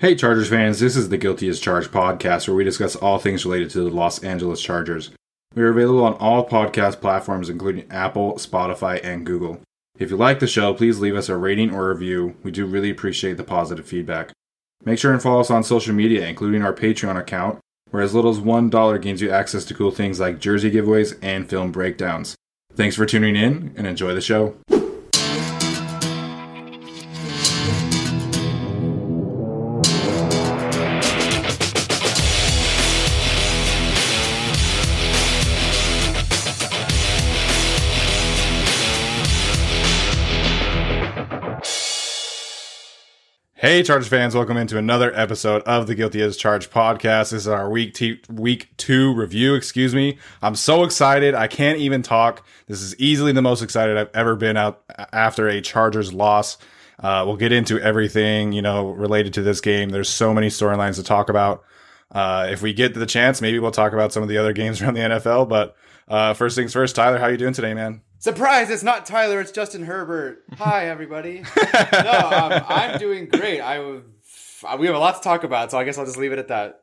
Hey, Chargers fans, this is the Guilty as Charged podcast where we discuss all things related to the Los Angeles Chargers. We are available on all podcast platforms, including Apple, Spotify, and Google. If you like the show, please leave us a rating or review. We do really appreciate the positive feedback. Make sure and follow us on social media, including our Patreon account, where as little as $1 gains you access to cool things like jersey giveaways and film breakdowns. Thanks for tuning in and enjoy the show. Hey, Chargers fans! Welcome into another episode of the Guilty as Charged podcast. This is our week t- week two review. Excuse me. I'm so excited. I can't even talk. This is easily the most excited I've ever been out after a Chargers loss. Uh, we'll get into everything you know related to this game. There's so many storylines to talk about. Uh, if we get the chance, maybe we'll talk about some of the other games around the NFL. But uh, first things first, Tyler, how you doing today, man? Surprise! It's not Tyler. It's Justin Herbert. Hi, everybody. no, um, I'm doing great. I we have a lot to talk about, so I guess I'll just leave it at that.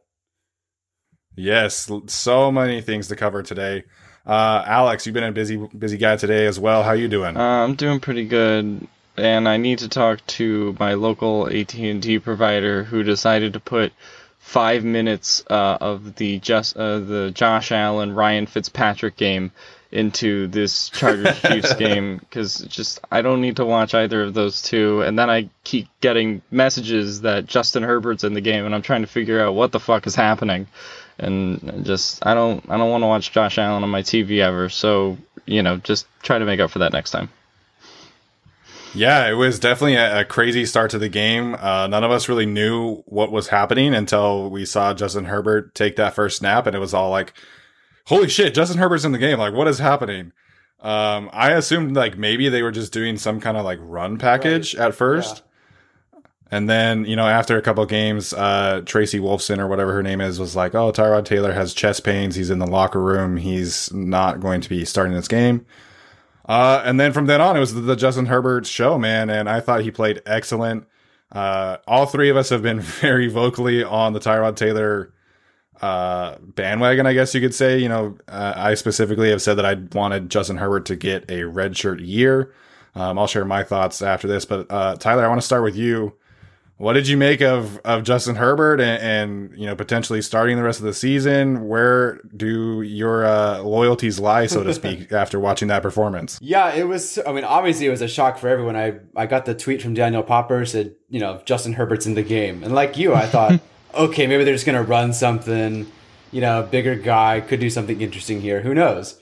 Yes, so many things to cover today. Uh, Alex, you've been a busy busy guy today as well. How you doing? Uh, I'm doing pretty good, and I need to talk to my local AT&T provider who decided to put five minutes uh, of the just uh, the Josh Allen Ryan Fitzpatrick game into this Chargers Chiefs game because just I don't need to watch either of those two, and then I keep getting messages that Justin Herbert's in the game, and I'm trying to figure out what the fuck is happening, and just I don't I don't want to watch Josh Allen on my TV ever, so you know just try to make up for that next time. Yeah, it was definitely a, a crazy start to the game. Uh, none of us really knew what was happening until we saw Justin Herbert take that first snap, and it was all like holy shit, Justin Herbert's in the game. Like, what is happening? Um, I assumed like maybe they were just doing some kind of like run package right. at first. Yeah. And then, you know, after a couple games, uh, Tracy Wolfson or whatever her name is was like, oh, Tyrod Taylor has chest pains. He's in the locker room. He's not going to be starting this game. Uh, and then from then on, it was the, the Justin Herbert show, man. And I thought he played excellent. Uh, all three of us have been very vocally on the Tyrod Taylor uh, bandwagon, I guess you could say. You know, uh, I specifically have said that I wanted Justin Herbert to get a redshirt year. Um, I'll share my thoughts after this, but uh, Tyler, I want to start with you. What did you make of of Justin Herbert and, and, you know potentially starting the rest of the season? Where do your uh, loyalties lie, so to speak, after watching that performance? Yeah, it was. I mean, obviously, it was a shock for everyone. I I got the tweet from Daniel Popper said, you know, Justin Herbert's in the game, and like you, I thought okay, maybe they're just gonna run something, you know, bigger guy could do something interesting here. Who knows?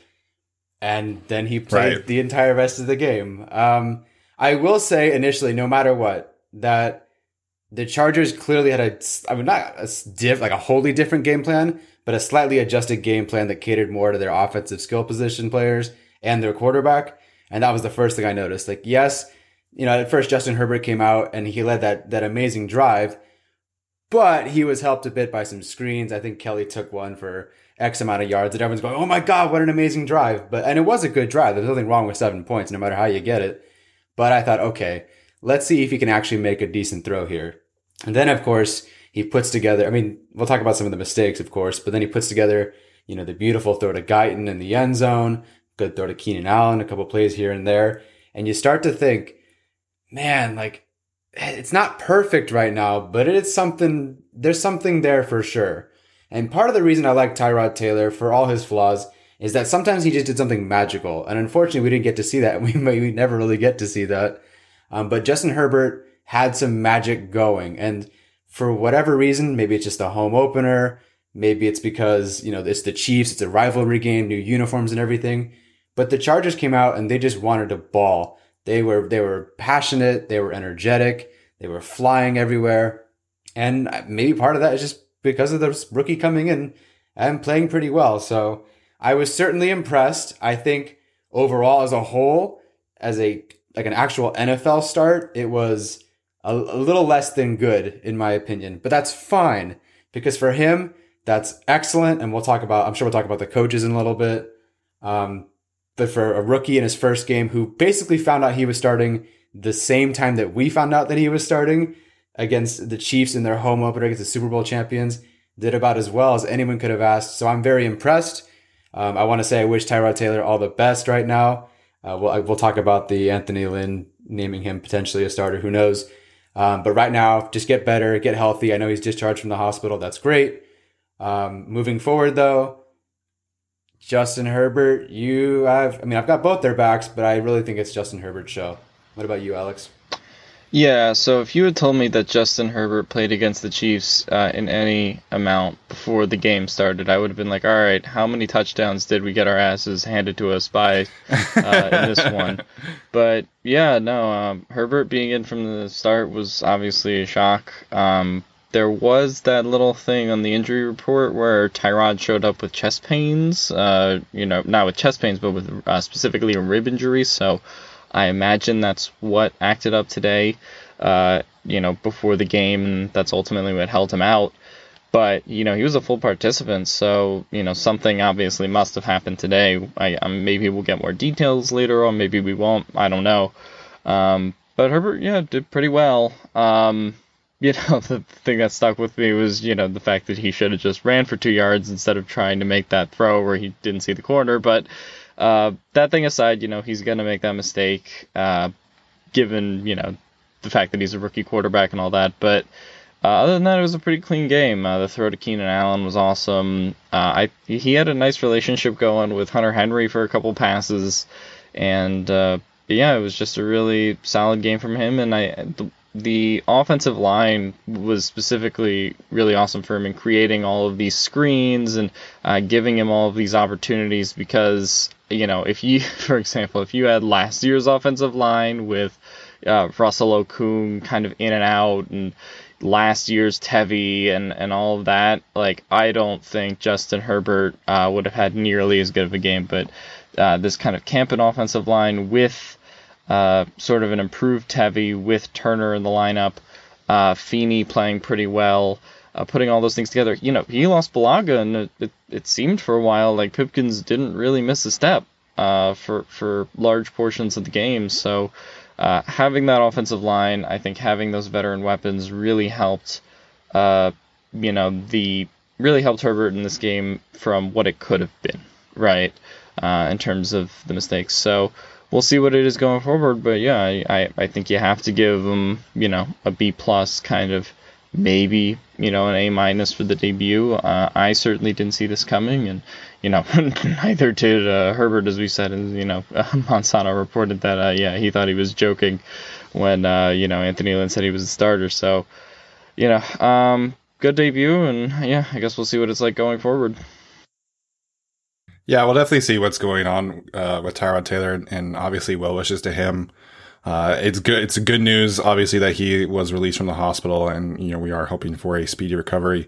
and then he played Right. the entire rest of the game. Um, I will say initially, no matter what, that the Chargers clearly had a, I mean, not a diff, like a wholly different game plan, but a slightly adjusted game plan that catered more to their offensive skill position players and their quarterback. And that was the first thing I noticed. Like, yes, you know, at first Justin Herbert came out and he led that that amazing drive, but he was helped a bit by some screens. I think Kelley took one for X amount of yards, and everyone's going, "Oh my god, what an amazing drive!" But and it was a good drive. There's nothing wrong with seven points, no matter how you get it. But I thought, okay, let's see if he can actually make a decent throw here. And then, of course, he puts together. I mean, we'll talk about some of the mistakes, of course, but then he puts together, you know, the beautiful throw to Guyton in the end zone, good throw to Keenan Allen, a couple plays here and there, and you start to think, man, like it's not perfect right now, but it is something. There's something there for sure. And part of the reason I like Tyrod Taylor for all his flaws is that sometimes he just did something magical, and unfortunately, we didn't get to see that. We may we never really get to see that. Um, but Justin Herbert had some magic going, and for whatever reason, maybe it's just a home opener, maybe it's because you know it's the Chiefs, it's a rivalry game, new uniforms and everything. But the Chargers came out and they just wanted to ball. They were they were passionate, they were energetic, they were flying everywhere, and maybe part of that is just because of the rookie coming in and playing pretty well. So I was certainly impressed. I think overall, as a whole, as a like an actual NFL start, it was a, a little less than good in my opinion. But that's fine because for him, that's excellent. And we'll talk about. I'm sure we'll talk about the coaches in a little bit. Um, but for a rookie in his first game who basically found out he was starting the same time that we found out that he was starting against the Chiefs in their home opener against the Super Bowl champions, did about as well as anyone could have asked. So I'm very impressed. Um, I want to say I wish Tyrod Taylor all the best right now. Uh, we'll, we'll talk about the Anthony Lynn naming him potentially a starter. Who knows? Um, but right now, just get better, get healthy. I know he's discharged from the hospital. That's great. Um, moving forward, though, Justin Herbert, you have, I mean, I've got both their backs, but I really think it's Justin Herbert's show. What about you, Alex? Yeah, so if you had told me that Justin Herbert played against the Chiefs uh, in any amount before the game started, I would have been like, all right, how many touchdowns did we get our asses handed to us by uh, in this one? But yeah, no, um, Herbert being in from the start was obviously a shock. Um, there was that little thing on the injury report where Tyrod showed up with chest pains, uh, you know, not with chest pains, but with uh, specifically a rib injury, so. I imagine that's what acted up today, uh, you know, before the game, and that's ultimately what held him out. But you know, he was a full participant, so you know something obviously must have happened today. I um, maybe we'll get more details later on, maybe we won't. I don't know. Um, but Herbert, yeah, did pretty well. Um, you know, the thing that stuck with me was you know the fact that he should have just ran for two yards instead of trying to make that throw where he didn't see the corner, but. Uh, that thing aside, you know, he's going to make that mistake, uh, given, you know, the fact that he's a rookie quarterback and all that. But uh, other than that, it was a pretty clean game. Uh, the throw to Keenan Allen was awesome. Uh, I He had a nice relationship going with Hunter Henry for a couple passes. And, uh, yeah, it was just a really solid game from him. And I. The, the offensive line was specifically really awesome for him in creating all of these screens and uh, giving him all of these opportunities because you know if you for example if you had last year's offensive line with uh, Russell Okung kind of in and out and last year's Tevi and and all of that like I don't think Justin Herbert uh, would have had nearly as good of a game. But uh, this kind of camping offensive line with uh, sort of an improved Tevi with Turner in the lineup, uh, Feeney playing pretty well, uh, putting all those things together. You know, he lost Bulaga, and it, it, it seemed for a while like Pipkins didn't really miss a step uh, for for large portions of the game. So uh, having that offensive line, I think having those veteran weapons really helped. Uh, you know, the really helped Herbert in this game from what it could have been, right? In terms of the mistakes. So we'll see what it is going forward. But yeah, I, I, I think you have to give them, you know, a B plus kind of maybe, you know, an A minus for the debut. Uh, I certainly didn't see this coming, and you know, neither did uh, Herbert, as we said. And you know, uh, Monsanto reported that uh, yeah, he thought he was joking when uh, you know Anthony Lynn said he was a starter. So, you know, um, good debut, and yeah, I guess we'll see what it's like going forward. Yeah, we'll definitely see what's going on uh, with Tyrod Taylor, and obviously, well wishes to him. Uh, it's good. It's good news, obviously, that he was released from the hospital, and you know we are hoping for a speedy recovery.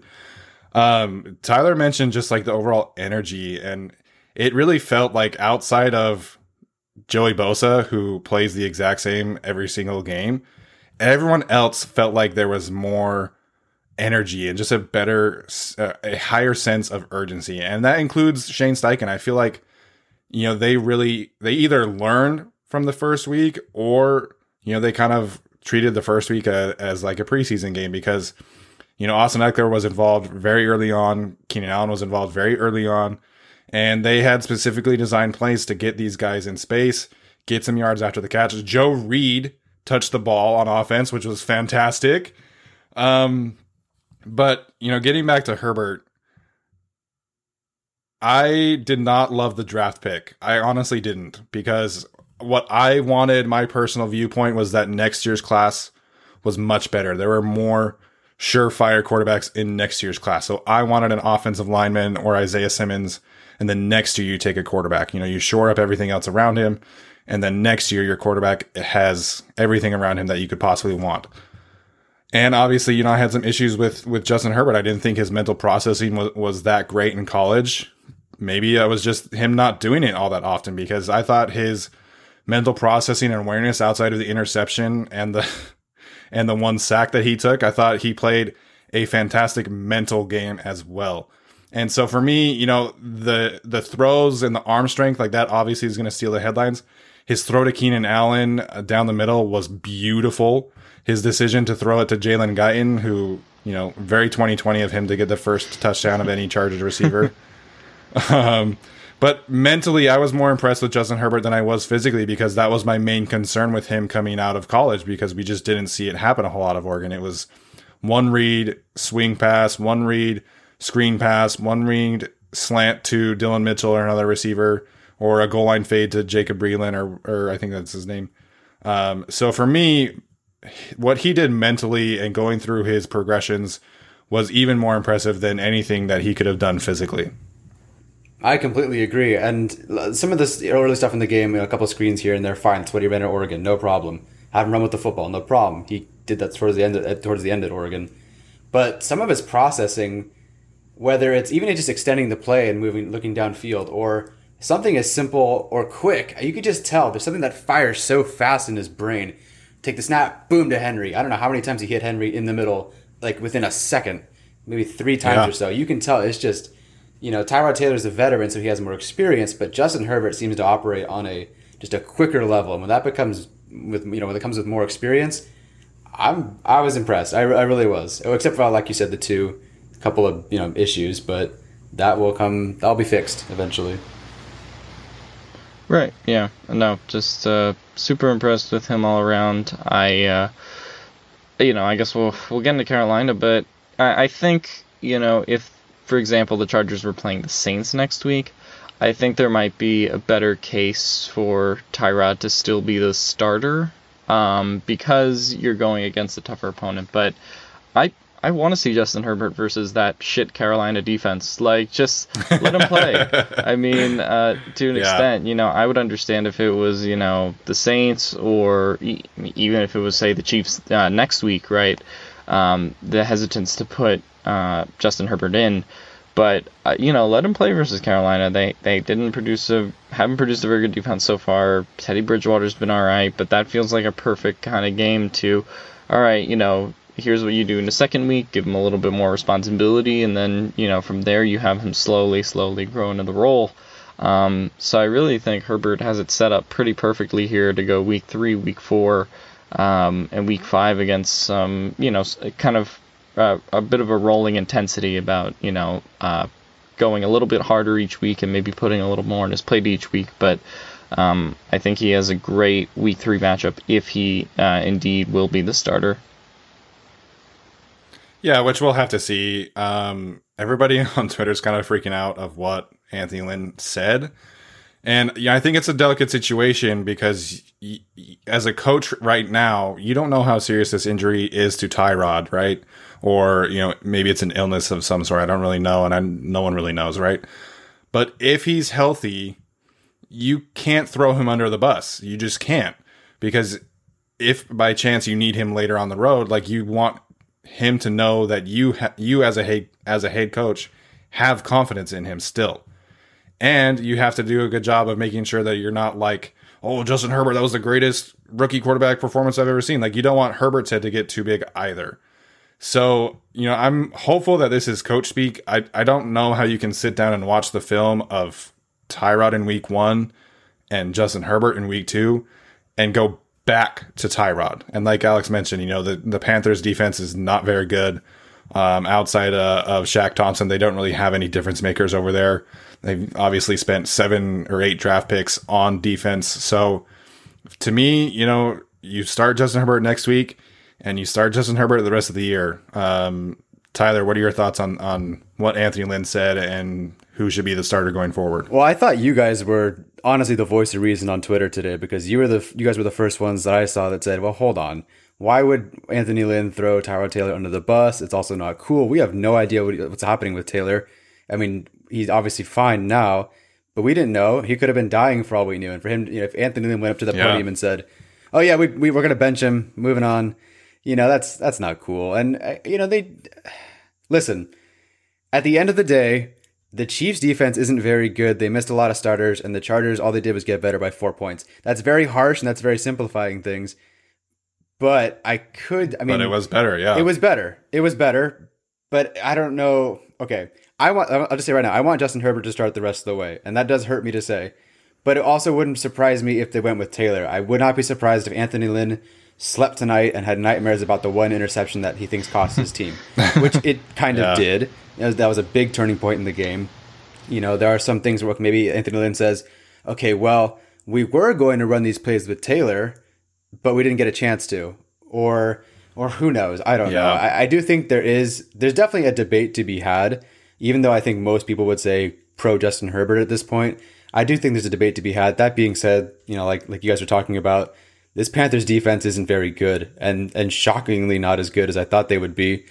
Um, Tyler mentioned just like the overall energy, and it really felt like outside of Joey Bosa, who plays the exact same every single game, everyone else felt like there was more energy and just a better, uh, a higher sense of urgency, and that includes Shane Steichen. I feel like you know they really they either learned from the first week or you know they kind of treated the first week uh, as like a preseason game because you know Austin Ekeler was involved very early on, Keenan Allen was involved very early on, and they had specifically designed plays to get these guys in space, get some yards after the catches. Joe Reed touched the ball on offense, which was fantastic. Um, but you know, getting back to Herbert, I did not love the draft pick. I honestly didn't because what I wanted, my personal viewpoint was that next year's class was much better. There were more surefire quarterbacks in next year's class. So I wanted an offensive lineman or Isaiah Simmons, and then next year you take a quarterback. You know, you shore up everything else around him, and then next year your quarterback has everything around him that you could possibly want. And obviously, you know, I had some issues with with Justin Herbert. I didn't think his mental processing was, was that great in college. Maybe it was just him not doing it all that often because I thought his mental processing and awareness outside of the interception and the and the one sack that he took, I thought he played a fantastic mental game as well. And so for me, you know, the the throws and the arm strength like that obviously is going to steal the headlines. His throw to Keenan Allen uh, down the middle was beautiful. His decision to throw it to Jalen Guyton, who you know, very 2020 of him to get the first touchdown of any Chargers receiver. um, but mentally, I was more impressed with Justin Herbert than I was physically because that was my main concern with him coming out of college because we just didn't see it happen a whole lot of Oregon. It was one read, swing pass, one read, screen pass, one read, slant to Dillon Mitchell or another receiver, or a goal line fade to Jacob Breeland, or, or I think that's his name. Um, so for me, what he did mentally and going through his progressions was even more impressive than anything that he could have done physically. I completely agree. And some of this early stuff in the game, a couple screens here and there, fine. That's what he ran at Oregon, no problem. Have him run with the football, no problem. He did that towards the end. Of, towards the end at Oregon, but some of his processing, whether it's even just extending the play and moving, looking downfield, or something as simple or quick, you could just tell there's something that fires so fast in his brain. Take the snap, boom to Henry. I don't know how many times he hit Henry in the middle, like within a second, maybe three times yeah. or so. You can tell it's just you know, Tyrod Taylor's a veteran, so he has more experience, but Justin Herbert seems to operate on a just a quicker level. And when that becomes with you know when it comes with more experience, I'm I was impressed. I, I really was. Oh, except for like you said, the two couple of you know issues, but that will come. That'll be fixed eventually. Right. Yeah. No. Just uh, super impressed with him all around. I, uh, you know, I guess we'll we'll get into Carolina, but I, I think you know if for example, the Chargers were playing the Saints next week, I think there might be a better case for Tyrod to still be the starter um, because you're going against a tougher opponent. But I I want to see Justin Herbert versus that shit Carolina defense. Like, just let him play. I mean, uh, to an yeah. extent, you know, I would understand if it was, you know, the Saints or e- even if it was, say, the Chiefs uh, next week, right? Um, the hesitance to put uh, Justin Herbert in. But uh, you know, let him play versus Carolina. They they didn't produce a haven't produced a very good defense so far. Teddy Bridgewater's been all right, but that feels like a perfect kind of game to, all right, you know, here's what you do in the second week. Give him a little bit more responsibility, and then you know from there you have him slowly, slowly grow into the role. Um, so I really think Herbert has it set up pretty perfectly here to go week three, week four, um, and week five against some, you know, kind of uh, a bit of a rolling intensity about you know uh, going a little bit harder each week and maybe putting a little more on his plate each week. But um, I think he has a great week three matchup if he uh, indeed will be the starter. Yeah, which we'll have to see. Um, everybody on Twitter is kind of freaking out of what Anthony Lynn said. And yeah, I think it's a delicate situation because y- y- as a coach right now, you don't know how serious this injury is to Tyrod, right? or you know maybe it's an illness of some sort. I don't really know, and I no one really knows, right? But if he's healthy, you can't throw him under the bus. You just can't. Because if by chance you need him later on the road, like you want him to know that you ha- you as a head as a head coach have confidence in him still. And you have to do a good job of making sure that you're not like, oh, Justin Herbert, that was the greatest rookie quarterback performance I've ever seen. Like you don't want Herbert's head to get too big either. So, you know, I'm hopeful that this is coach speak. I, I don't know how you can sit down and watch the film of Tyrod in week one and Justin Herbert in week two and go back to Tyrod. And like Alex mentioned, you know, the, the Panthers defense is not very good. Um, outside uh, of Shaq Thompson, they don't really have any difference makers over there. They've obviously spent seven or eight draft picks on defense. So to me, you know, you start Justin Herbert next week and you start Justin Herbert the rest of the year. Um, Tyler, what are your thoughts on on what Anthony Lynn said and who should be the starter going forward? Well, I thought you guys were honestly the voice of reason on Twitter today because you were the you guys were the first ones that I saw that said, "Well, hold on, why would Anthony Lynn throw Tyrod Taylor under the bus? It's also not cool. We have no idea what, what's happening with Taylor. I mean, he's obviously fine now, but we didn't know. He could have been dying for all we knew. And for him, you know, if Anthony Lynn went up to the Yeah. podium and said, "Oh yeah, we, we we're gonna bench him, moving on," you know, that's that's not cool. And uh, you know, they listen. At the end of the day, the Chiefs' defense isn't very good. They missed a lot of starters, and the Chargers all they did was get better by four points. That's very harsh, and that's very simplifying things. But I could, I mean, but it was better, yeah. it was better. It was better, but I don't know. Okay, I want. I'll just say right now, I want Justin Herbert to start the rest of the way, and that does hurt me to say. But it also wouldn't surprise me if they went with Taylor. I would not be surprised if Anthony Lynn slept tonight and had nightmares about the one interception that he thinks cost his team, which it kind Yeah. of did. Was- that was a big turning point in the game. You know, there are some things where maybe Anthony Lynn says, okay, well, we were going to run these plays with Taylor, but we didn't get a chance to. Or or who knows? I don't know. I, I do think there is there's definitely a debate to be had, even though I think most people would say pro Justin Herbert at this point. I do think there's a debate to be had. That being said, you know, like like you guys were talking about, this Panthers defense isn't very good and and shockingly not as good as I thought they would be.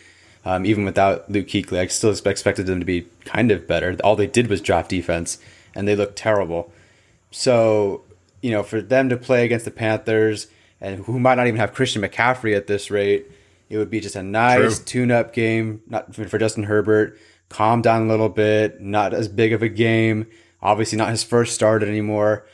Um, even without Luke Kuechly, I still expected them to be kind of better. All they did was draft defense, and they looked terrible. So, you know, for them to play against the Panthers and who might not even have Christian McCaffrey at this rate, it would be just a nice True. tune-up game. Not for for Justin Herbert, calm down a little bit. Not as big of a game. Obviously, not his first start anymore,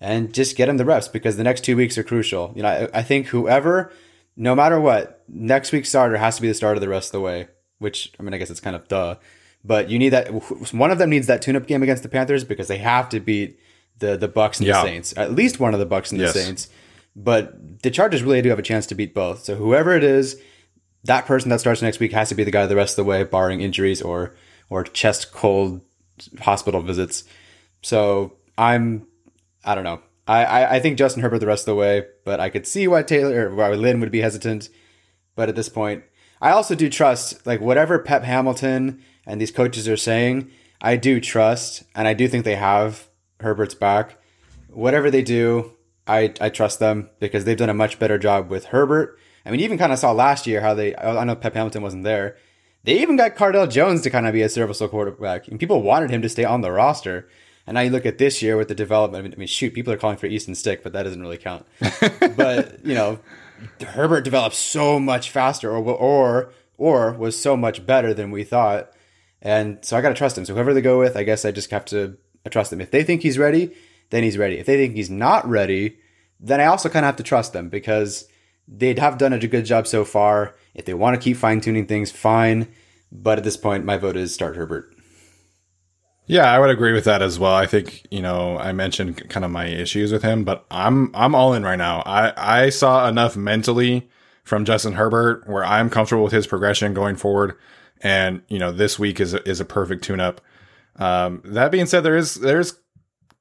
and just get him the reps because the next two weeks are crucial. You know, I, I think whoever, no matter what, next week's starter has to be the starter the rest of the way. Which I mean, I guess it's kind of duh, but you need that. One of them needs that tune-up game against the Panthers because they have to beat the the Bucks and Yeah. the Saints. At least one of the Bucks and Yes. the Saints. But the Chargers really do have a chance to beat both. So whoever it is, that person that starts next week has to be the guy the rest of the way, barring injuries or or chest cold hospital visits. So I'm, I don't know. I, I, I think Justin Herbert the rest of the way, but I could see why Taylor or why Lynn would be hesitant. But at this point, I also do trust like whatever Pep Hamilton and these coaches are saying. I do trust, and I do think they have Herbert's back. Whatever they do, I I trust them because they've done a much better job with Herbert. I mean, even kind of saw last year how they. I know Pep Hamilton wasn't there. They even got Cardale Jones to kind of be a serviceable quarterback, and people wanted him to stay on the roster. And now you look at this year with the development. I mean, I mean shoot, people are calling for Easton Stick, but that doesn't really count. but you know, Herbert developed so much faster, or or or was so much better than we thought. And so I got to trust him. So whoever they go with, I guess I just have to trust him. If they think he's ready, then he's ready. If they think he's not ready, then I also kind of have to trust them because they'd have done a good job so far. If they want to keep fine tuning things, fine. But at this point, my vote is start Herbert. Yeah, I would agree with that as well. I think you know I mentioned kind of my issues with him, but I'm I'm all in right now. I I saw enough mentally from Justin Herbert where I'm comfortable with his progression going forward, and you know this week is is a perfect tune up. Um, that being said, there is there's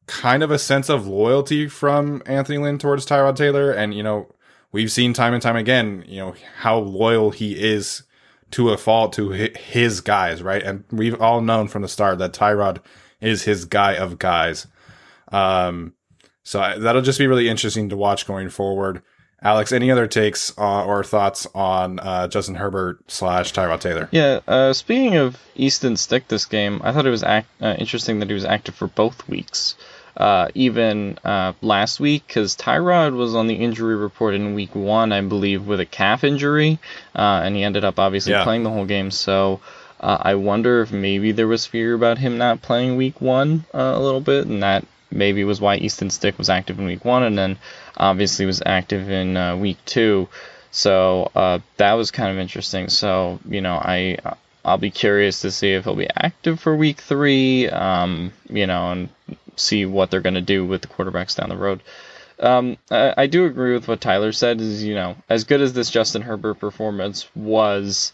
kind of a sense of loyalty from Anthony Lynn towards Tyrod Taylor, and you know we've seen time and time again, you know how loyal he is to a fault to his guys, right? And we've all known from the start that Tyrod is his guy of guys. Um, so I, that'll just be really interesting to watch going forward. Alex, any other takes uh, or thoughts on uh, Justin Herbert slash Tyrod Taylor? Yeah, uh, speaking of Easton Stick this game, I thought it was act- uh, interesting that he was active for both weeks. Uh, even uh, last week, because Tyrod was on the injury report in week one, I believe, with a calf injury, and he ended up obviously yeah. playing the whole game. So I wonder if maybe there was fear about him not playing week one a little bit, and that maybe was why Easton Stick was active in week one, and then obviously was active in uh, week two. So uh, that was kind of interesting. So you know, I I'll be curious to see if he'll be active for week three. Um, you know, and see what they're going to do with the quarterbacks down the road. Um, I, I, do agree with what Tyler said. Is you know, as good as this Justin Herbert performance was,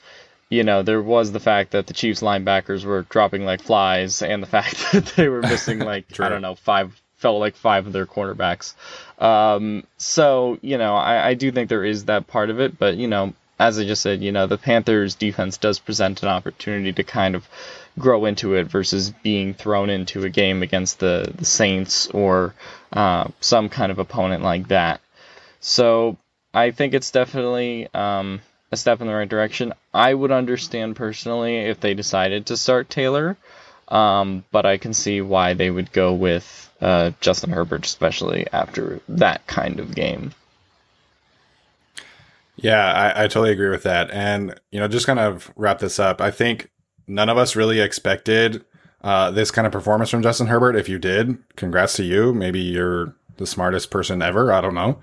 you know, there was the fact that the Chiefs linebackers were dropping like flies, and the fact that they were missing like I don't know five felt like five of their cornerbacks. Um, so you know, I, I do think there is that part of it, but you know, as I just said, you know, the Panthers defense does present an opportunity to kind of grow into it versus being thrown into a game against the, the Saints or uh, some kind of opponent like that. So I think it's definitely um, a step in the right direction. I would understand personally if they decided to start Taylor, um, but I can see why they would go with uh, Justin Herbert, especially after that kind of game. Yeah, I, I totally agree with that. And, you know, just kind of wrap this up, I think none of us really expected uh, this kind of performance from Justin Herbert. If you did, congrats to you. Maybe you're the smartest person ever. I don't know.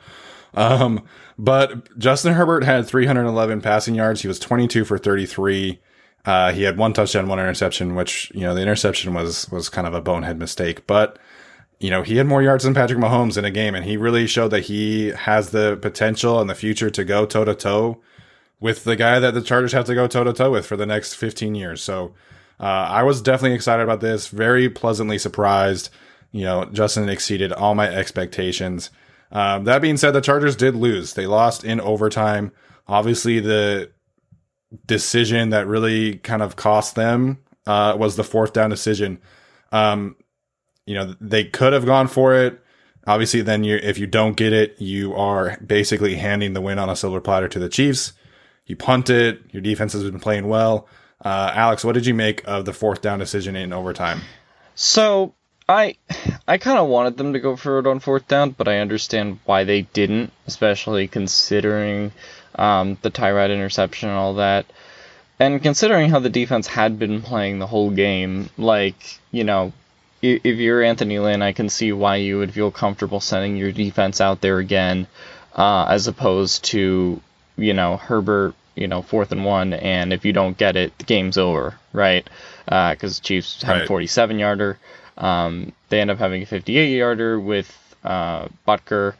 Um, but Justin Herbert had 311 passing yards. He was 22 for 33. Uh, he had one touchdown, one interception, which, you know, the interception was, was kind of a bonehead mistake, but, you know, he had more yards than Patrick Mahomes in a game, and he really showed that he has the potential and the future to go toe to toe with the guy that the Chargers have to go toe to toe with for the next 15 years. So, uh, I was definitely excited about this, very pleasantly surprised. You know, Justin exceeded all my expectations. Um, that being said, the Chargers did lose. They lost in overtime. Obviously, the decision that really kind of cost them uh, was the fourth down decision. Um, you know, they could have gone for it. Obviously, then you if you don't get it, you are basically handing the win on a silver platter to the Chiefs. You punt it. Your defense has been playing well. Uh, Alex, what did you make of the fourth down decision in overtime? So I I kind of wanted them to go for it on fourth down, but I understand why they didn't, especially considering um, the Tyrod interception and all that. And considering how the defense had been playing the whole game, like, you know, if you're Anthony Lynn, I can see why you would feel comfortable sending your defense out there again, uh, as opposed to, you know, Herbert, you know, fourth and one, and if you don't get it, the game's over, right? Because uh, Chiefs have right. a 47 yarder. Um, they end up having a 58 yarder with uh, Butker,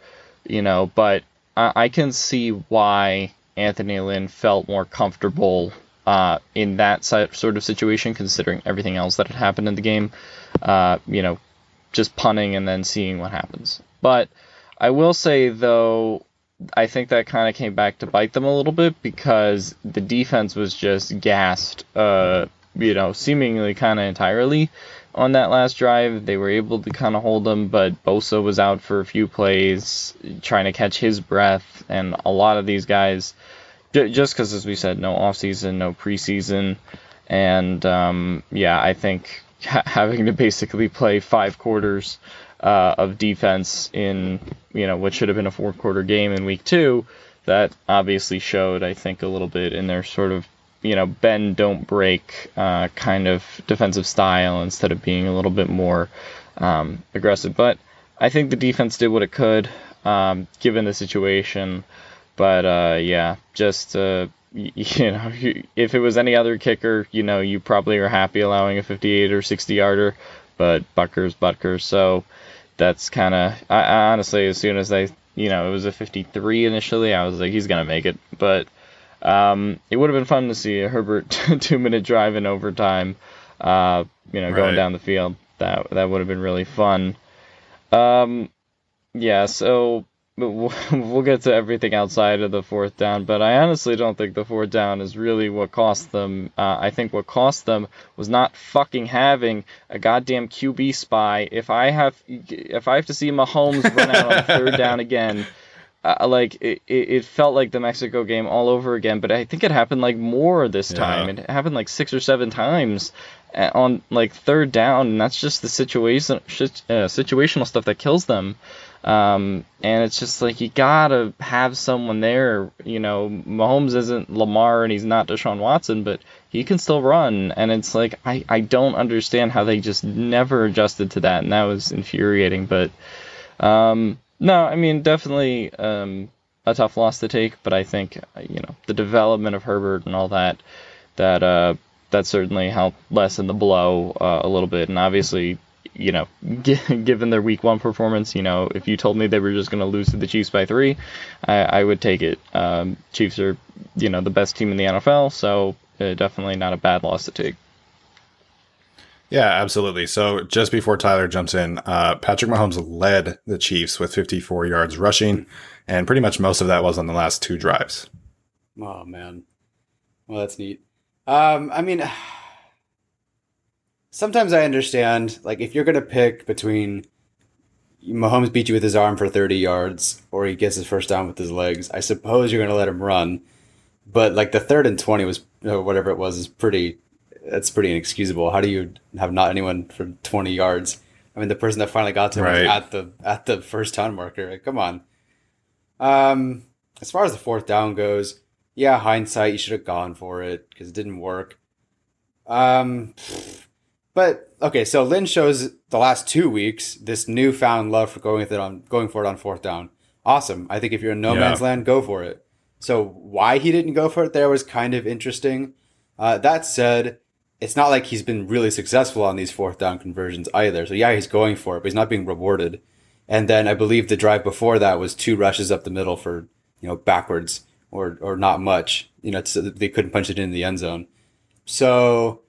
you know, but I, I can see why Anthony Lynn felt more comfortable uh, in that sort of situation, considering everything else that had happened in the game. Uh, you know, just punting and then seeing what happens. But I will say, though, I think that kind of came back to bite them a little bit because the defense was just gassed, uh, you know, seemingly kind of entirely on that last drive. They were able to kind of hold them, but Bosa was out for a few plays, trying to catch his breath, and a lot of these guys, just because, as we said, no offseason, no preseason, and um, yeah, I think having to basically play five quarters uh, of defense in you know what should have been a four quarter game in week two, that obviously showed, I think, a little bit in their sort of you know bend don't break uh, kind of defensive style instead of being a little bit more um, aggressive. But I think the defense did what it could um, given the situation. But uh, yeah, just uh, you know, if it was any other kicker, you know, you probably are happy allowing a 58 or 60 yarder. But Butker's, Butker's, so that's kind of I, honestly as soon as I you know it was a 53 initially, I was like he's gonna make it, but um, it would have been fun to see a Herbert two minute drive in overtime. Uh, you know, right. going down the field. That that would have been really fun. Um, yeah. So we'll get to everything outside of the fourth down, but I honestly don't think the fourth down is really what cost them. Uh, I think what cost them was not fucking having a goddamn QB spy. If I have, if I have to see Mahomes run out on third down again, uh, like it, it felt like the Mexico game all over again, but I think it happened like more this time. It happened like six or seven times on like third down, and that's just the situation uh, situational stuff that kills them. Um, and it's just like you gotta have someone there. You know, Mahomes isn't Lamar and he's not Deshaun Watson, but he can still run. And it's like I I don't understand how they just never adjusted to that, and that was infuriating. But um, no, I mean definitely um, a tough loss to take, but I think you know the development of Herbert and all that that uh, that certainly helped lessen the blow uh, a little bit. And obviously, you know, given their Week One performance, you know, if you told me they were just going to lose to the Chiefs by three, I, I would take it. Um, Chiefs are you know the best team in the NFL, so uh, definitely not a bad loss to take. Yeah, absolutely. So just before Tyler jumps in, uh, Patrick Mahomes led the Chiefs with 54 yards rushing, and pretty much most of that was on the last two drives. Oh man, well that's neat. Um, I mean, sometimes I understand like if you're gonna pick between Mahomes beat you with his arm for 30 yards or he gets his first down with his legs, I suppose you're gonna let him run. But like the third and 20 was or whatever it was is pretty that's pretty inexcusable. How do you have not anyone for 20 yards? I mean, the person that finally got to him right. was at the at the first down marker. Like, come on. Um, as far as the fourth down goes, yeah, hindsight, you should have gone for it because it didn't work. Um, but okay, so Lynn shows the last two weeks this newfound love for going with it on going for it on fourth down. Awesome. I think if you're in no yeah. man's land, go for it. So why he didn't go for it there was kind of interesting. Uh, that said, it's not like he's been really successful on these fourth down conversions either. So yeah, he's going for it, but he's not being rewarded. And then I believe the drive before that was two rushes up the middle for, you know, backwards or, or not much, you know, they couldn't punch it in the end zone. So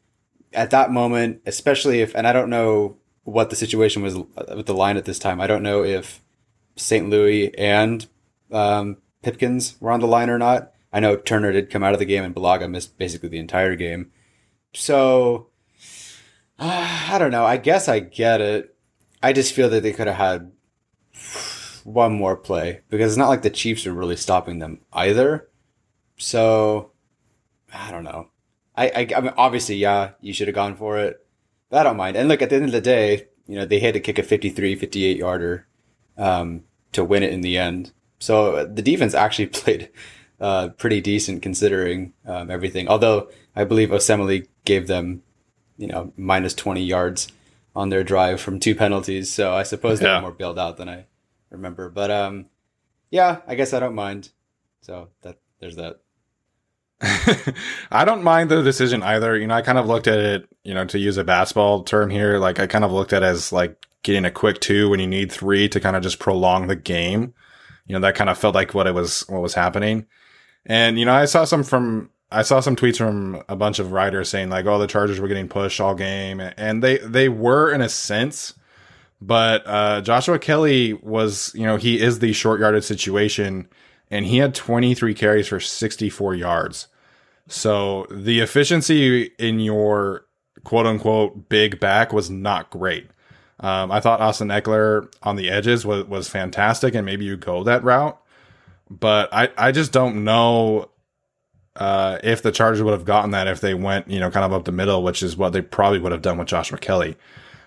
at that moment, especially if, and I don't know what the situation was with the line at this time. I don't know if St. Louis and, um, Pipkins were on the line or not. I know Turner did come out of the game and Bulaga missed basically the entire game. So uh, I don't know. I guess I get it. I just feel that they could have had one more play because it's not like the Chiefs are really stopping them either. So I don't know. I, I, I mean, obviously, yeah, you should have gone for it, but I don't mind. And look, at the end of the day, you know, they had to kick a 53, 58 yarder, um, to win it in the end. So the defense actually played, uh, pretty decent considering, um, everything. Although I believe Osemele gave them, you know, minus 20 yards on their drive from two penalties. So I suppose they're more bailed out than I remember. But um, yeah, I guess I don't mind. So that there's that. I don't mind the decision either. You know, I kind of looked at it, you know, to use a basketball term here, like I kind of looked at it as like getting a quick two when you need three to kind of just prolong the game. You know, that kind of felt like what it was, what was happening. And, you know, I saw some from I saw some tweets from a bunch of writers saying like, "Oh, the Chargers were getting pushed all game," and they they were in a sense, but uh, Joshua Kelley was, you know, he is the short yarded situation, and he had 23 carries for 64 yards. So the efficiency in your quote unquote big back was not great. Um, I thought Austin Ekeler on the edges was was fantastic, and maybe you go that route, but I I just don't know uh, if the Chargers would have gotten that if they went, you know, kind of up the middle, which is what they probably would have done with Joshua Kelley.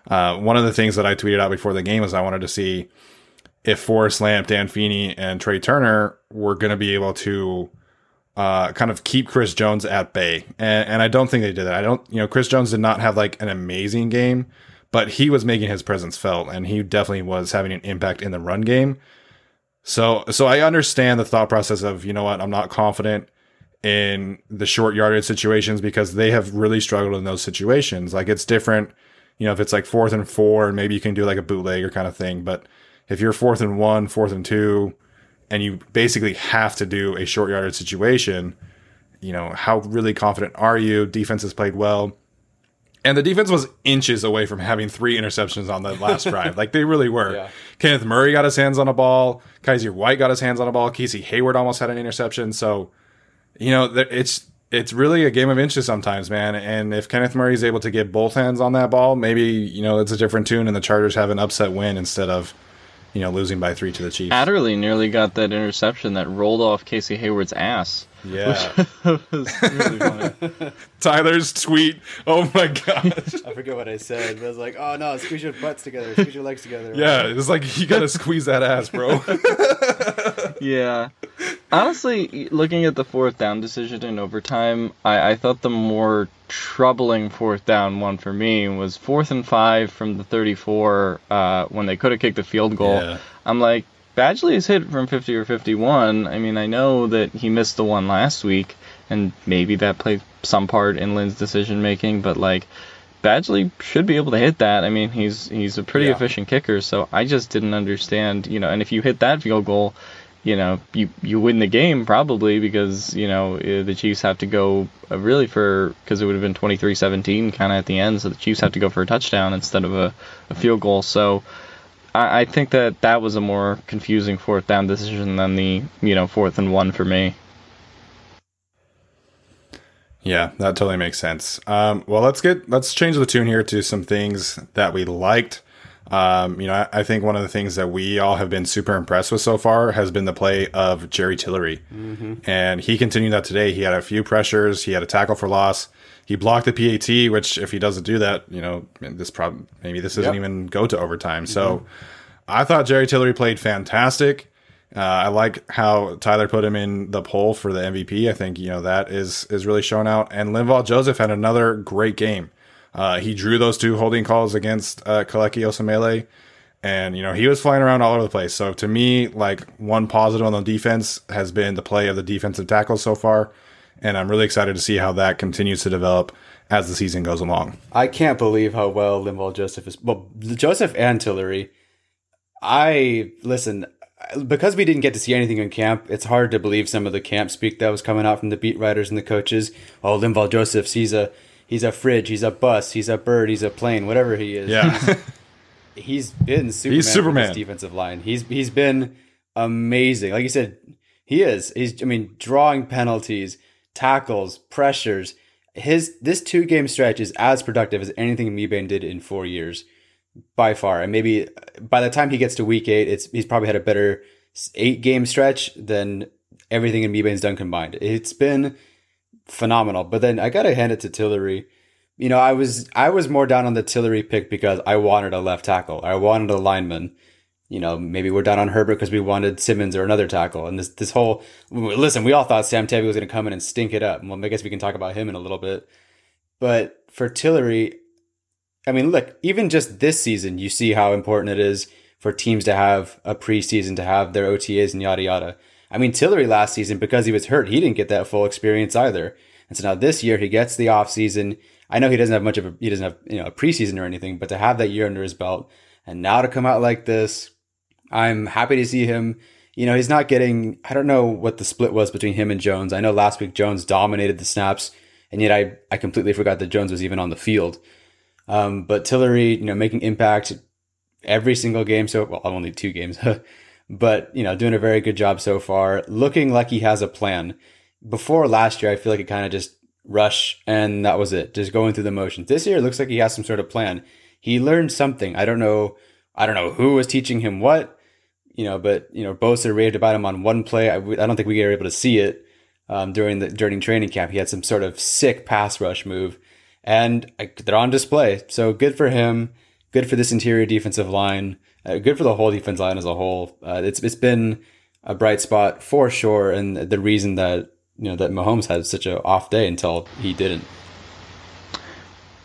Uh, one of the things that I tweeted out before the game was I wanted to see if Forrest Lamp, Dan Feeney, and Trai Turner were going to be able to uh, kind of keep Chris Jones at bay. And, and I don't think they did that. I don't, you know, Chris Jones did not have like an amazing game, but he was making his presence felt and he definitely was having an impact in the run game. So, so I understand the thought process of, you know what, I'm not confident in the short yardage situations because they have really struggled in those situations. Like it's different, you know, if it's like fourth and four, and maybe you can do like a bootlegger kind of thing. But if you're fourth and one, fourth and two, and you basically have to do a short yardage situation, you know, how really confident are you? Defense has played well. And the defense was inches away from having three interceptions on the last drive. Like they really were. Yeah. Kenneth Murray got his hands on a ball. Kyzir White got his hands on a ball. Casey Hayward almost had an interception. So you know, it's it's really a game of inches sometimes, man. And if Kenneth Murray is able to get both hands on that ball, maybe you know it's a different tune, and the Chargers have an upset win instead of you know, losing by three to the Chiefs. Adderley nearly got that interception that rolled off Casey Hayward's ass. Yeah. was really funny. Tyler's tweet. Oh my gosh. I forget what I said, but I was like, oh no, squeeze your butts together, squeeze your legs together. Yeah, it's like you gotta squeeze that ass, bro. yeah. Honestly, looking at the fourth down decision in overtime, I, I thought the more troubling fourth down one for me was fourth and five from the 34 uh, when they could have kicked a field goal. Yeah. I'm like, Badgley has hit from 50 or 51. I mean, I know that he missed the one last week, and maybe that played some part in Lynn's decision making, but like, Badgley should be able to hit that. I mean, he's he's a pretty Yeah. efficient kicker, so I just didn't understand, you know. And if you hit that field goal, you know, you you win the game probably because you know eh, the Chiefs have to go uh, really for because it would have been 23-17 kind of at the end, so the Chiefs have to go for a touchdown instead of a, a field goal. So I, I think that that was a more confusing fourth down decision than the you know fourth and one for me. Yeah, that totally makes sense. Um, well, let's get let's change the tune here to some things that we liked. Um, you know, I, I think one of the things that we all have been super impressed with so far has been the play of Jerry Tillery, and he continued that today. He had a few pressures, he had a tackle for loss, he blocked the PAT, which if he doesn't do that, you know, this prob maybe this doesn't Yep. even go to overtime. So, I thought Jerry Tillery played fantastic. Uh, I like how Tyler put him in the poll for the MVP. I think you know that is is really shown out. And Linval Joseph had another great game. Uh, he drew those two holding calls against uh, Kelechi Osemele, and you know he was flying around all over the place. So to me, like one positive on the defense has been the play of the defensive tackles so far, and I'm really excited to see how that continues to develop as the season goes along. I can't believe how well Linval Joseph is. Well, Joseph and Tillery. I listen because we didn't get to see anything in camp. It's hard to believe some of the camp speak that was coming out from the beat writers and the coaches. Oh, Linval Joseph, he's a he's a fridge, he's a bus, he's a bird, he's a plane, whatever he is. Yeah, he's been Superman. He's Superman. this defensive line. He's he's been amazing. Like you said, he is. He's I mean, drawing penalties, tackles, pressures. His this two game stretch is as productive as anything Mebane did in four years, by far. And maybe uh, by the time he gets to week eight, it's he's probably had a better eight game stretch than everything in Mebane's done combined. It's been phenomenal. But then I gotta hand it to Tillery you know, I was I was more down on the Tillery pick because I wanted a left tackle. I wanted a lineman. You know, maybe we're down on Herbert because we wanted Simmons or another tackle. And this this whole listen, we all thought Sam Tevi was going to come in and stink it up. Well, I guess we can talk about him in a little bit. But for Tillery, I mean, look, even just this season, you see how important it is for teams to have a preseason, to have their OTAs and yada yada. I mean, Tillery last season, because he was hurt, he didn't get that full experience either. And so now this year, he gets the offseason. I know he doesn't have much of a he doesn't have you know a preseason or anything, but to have that year under his belt and now to come out like this, I'm happy to see him. You know, he's not getting. I don't know what the split was between him and Jones. I know last week Jones dominated the snaps, and yet I I completely forgot that Jones was even on the field. Um, but Tillery, you know, making impact every single game. So well, only two games, but you know, doing a very good job so far. Looking like he has a plan. Before last year, I feel like it kind of just rush and that was it. Just going through the motions. This year, looks like he has some sort of plan. He learned something. I don't know. I don't know who was teaching him what. You know, but you know, Bosa raved about him on one play. I, I don't think we were able to see it um, during the during training camp. He had some sort of sick pass rush move, and I, they're on display. So good for him. Good for this interior defensive line. Uh, good for the whole defense line as a whole. Uh, it's it's been a bright spot for sure, and the reason that you know that Mahomes had such a off day until he didn't.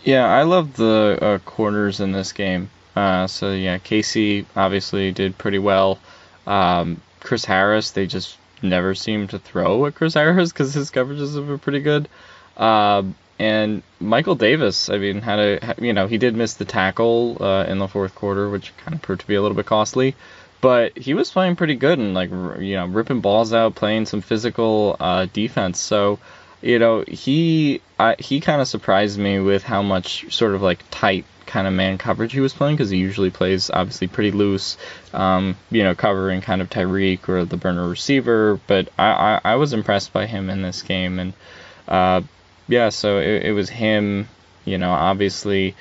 Yeah, I love the uh, corners in this game. Uh, so yeah, Casey obviously did pretty well. Um, Chris Harris, they just never seem to throw at Chris Harris because his coverages have been pretty good. Um, and Michael Davis, I mean, had a you know he did miss the tackle uh, in the fourth quarter, which kind of proved to be a little bit costly. But he was playing pretty good and like you know ripping balls out, playing some physical uh, defense. So you know he I, he kind of surprised me with how much sort of like tight kind of man coverage he was playing because he usually plays obviously pretty loose, um, you know, covering kind of Tyreek or the burner receiver. But I, I, I was impressed by him in this game, and uh, yeah, so it, it was him, you know, obviously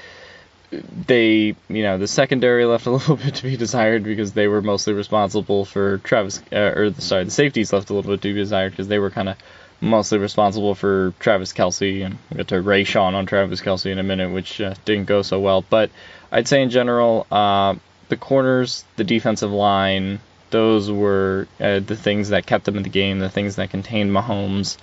they, you know, the secondary left a little bit to be desired because they were mostly responsible for Travis, uh, or sorry, the safeties left a little bit to be desired because they were kind of mostly responsible for Travis Kelce, and we'll get to Rayshawn on Travis Kelce in a minute, which uh, didn't go so well. But I'd say in general, uh, the corners, the defensive line, those were uh, the things that kept them in the game, the things that contained Mahomes.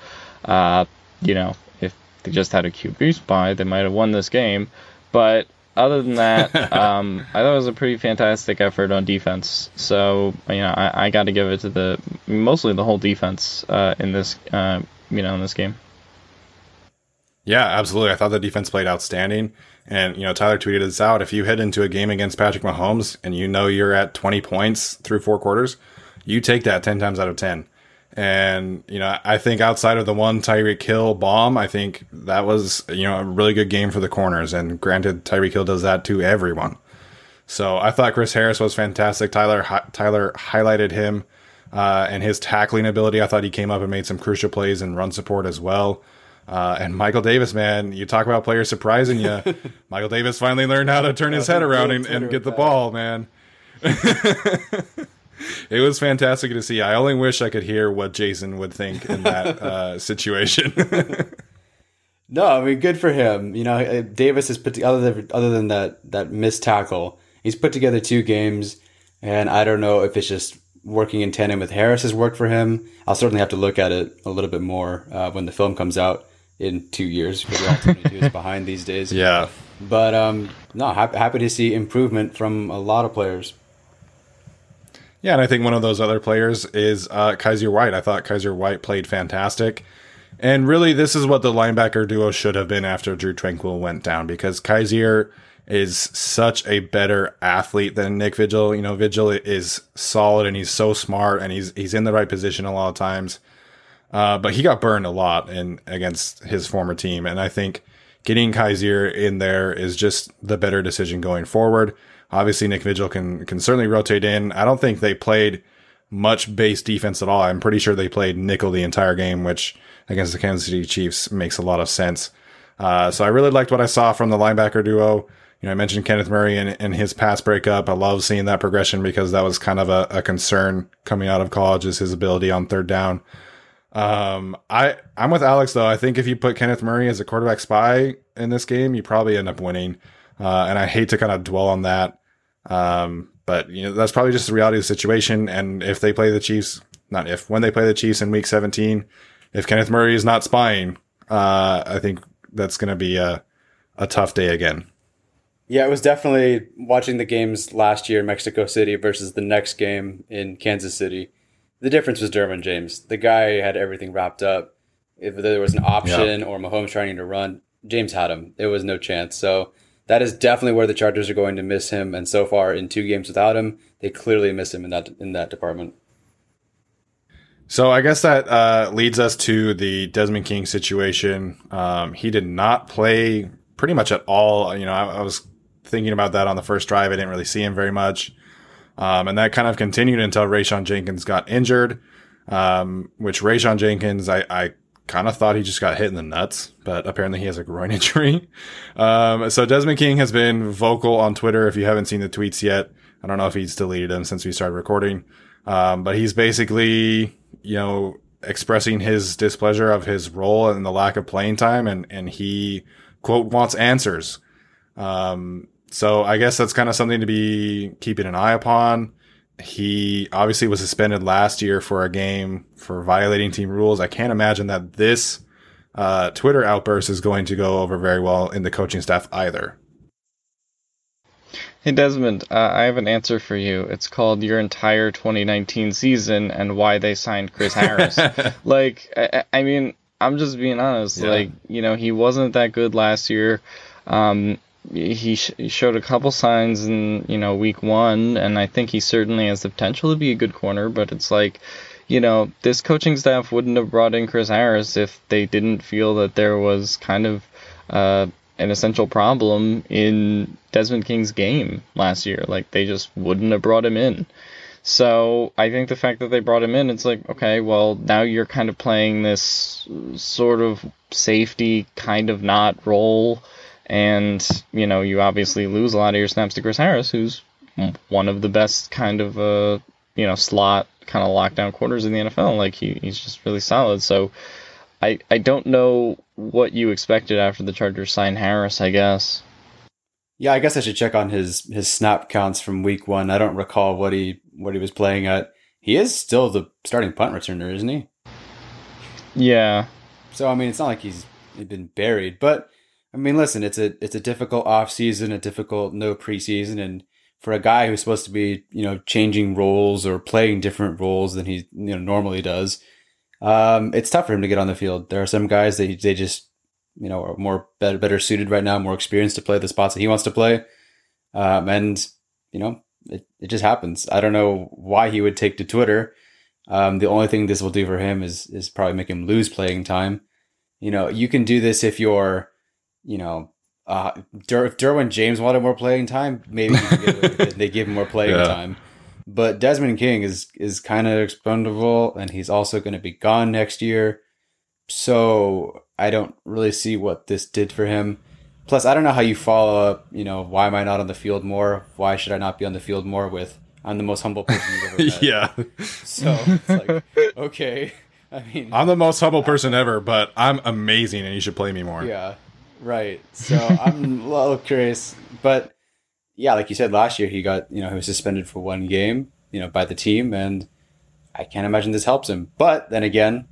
Uh, you know, if they just had a QB spy, they might have won this game. But other than that, um, I thought it was a pretty fantastic effort on defense. So you know, I, I got to give it to the mostly the whole defense uh, in this uh, you know in this game. Yeah, absolutely. I thought the defense played outstanding. And, you know, Tyler tweeted this out. If you head into a game against Patrick Mahomes and you know you're at 20 points through four quarters, you take that 10 times out of 10. And, you know, I think outside of the one Tyreek Hill bomb, I think that was, you know, a really good game for the corners. And granted, Tyreek Hill does that to everyone. So I thought Chris Harris was fantastic. Tyler, hi- Tyler highlighted him uh, and his tackling ability. I thought he came up and made some crucial plays and run support as well. Uh, and Michael Davis, man, you talk about players surprising you. Michael Davis finally learned how to turn his head around and, and get the ball, man. it was fantastic to see. I only wish I could hear what Jason would think in that uh, situation. no, I mean, good for him. You know, uh, Davis has put other than other than that that missed tackle, he's put together two games, and I don't know if it's just working in tandem with Harris has worked for him. I'll certainly have to look at it a little bit more uh, when the film comes out in two years because all 22 is behind these days. Yeah. But um, no, happy to see improvement from a lot of players. Yeah, and I think one of those other players is uh, Kyzir White. I thought Kyzir White played fantastic. And really, this is what the linebacker duo should have been after Drue Tranquill went down because Kyzir is such a better athlete than Nick Vigil. You know, Vigil is solid and he's so smart and he's he's in the right position a lot of times. Uh, but he got burned a lot in against his former team, and I think getting Kyzir in there is just the better decision going forward. Obviously, Nick Vigil can can certainly rotate in. I don't think they played much base defense at all. I'm pretty sure they played nickel the entire game, which against the Kansas City Chiefs makes a lot of sense. Uh, so I really liked what I saw from the linebacker duo. You know, I mentioned Kenneth Murray and, and his pass breakup. I love seeing that progression because that was kind of a, a concern coming out of college is his ability on third down. Um, I I'm with Alex though. I think if you put Kenneth Murray as a quarterback spy in this game, you probably end up winning. Uh, and I hate to kind of dwell on that. Um, but you know that's probably just the reality of the situation. And if they play the Chiefs, not if when they play the Chiefs in Week 17, if Kenneth Murray is not spying, uh, I think that's going to be a a tough day again. Yeah, it was definitely watching the games last year in Mexico City versus the next game in Kansas City the difference was Derwin James. The guy had everything wrapped up. If there was an option or Mahomes trying to run, James had him. There was no chance. So that is definitely where the Chargers are going to miss him. And so far, in two games without him, they clearly miss him in that in that department. So I guess that uh, leads us to the Desmond King situation. Um, he did not play pretty much at all. You know, I, I was thinking about that on the first drive. I didn't really see him very much. Um, and that kind of continued until Rayshawn Jenkins got injured, um, which Rayshawn Jenkins, I, I kind of thought he just got hit in the nuts, but apparently he has a groin injury. Um, so Desmond King has been vocal on Twitter. If you haven't seen the tweets yet, I don't know if he's deleted them since we started recording. Um, but he's basically, you know, expressing his displeasure of his role and the lack of playing time. And, and he quote wants answers. Um, so I guess that's kind of something to be keeping an eye upon. He obviously was suspended last year for a game for violating team rules. I can't imagine that this uh, Twitter outburst is going to go over very well in the coaching staff either. Hey Desmond, uh, I have an answer for you. It's called your entire 2019 season and why they signed Chris Harris. like, I, I, mean, I'm just being honest. Yeah. Like, you know, he wasn't that good last year. Um, he, sh- showed a couple signs in you know week one, and I think he certainly has the potential to be a good corner. But it's like, you know, this coaching staff wouldn't have brought in Chris Harris if they didn't feel that there was kind of uh, an essential problem in Desmond King's game last year. Like they just wouldn't have brought him in. So I think the fact that they brought him in, it's like, okay, well, now you're kind of playing this sort of safety kind of not role And, you know, you obviously lose a lot of your snaps to Chris Harris, who's one of the best kind of, uh, you know, slot kind of lockdown quarters in the NFL. Like, he, he's just really solid. So I, I don't know what you expected after the Chargers signed Harris, I guess. Yeah, I guess I should check on his his snap counts from week one. I don't recall what he what he was playing at. He is still the starting punt returner, isn't he? Yeah. So I mean, it's not like he's been buried, but I mean, listen, it's a it's a difficult off season, a difficult no preseason, and for a guy who's supposed to be you know changing roles or playing different roles than he you know normally does, um, it's tough for him to get on the field. There are some guys that they just you know are more better, better suited right now, more experienced to play the spots that he wants to play, um, and you know it, it just happens. I don't know why he would take to Twitter. Um, the only thing this will do for him is is probably make him lose playing time. You know, you can do this if you're, you know, uh, Der- if Derwin James wanted more playing time, maybe they give him more playing yeah. time. But Desmond King is is kind of expendable, and he's also going to be gone next year. So I don't really see what this did for him. Plus, I don't know how you follow up. You know, why am I not on the field more? Why should I not be on the field more? With I'm the most humble person you've ever met. yeah. So it's like, okay. I mean, I'm the most humble person ever, but I'm amazing, and you should play me more. Yeah. Right. So I'm a little curious, but yeah, like you said last year, he got you know he was suspended for one game, you know, by the team, and I can't imagine this helps him. But then again,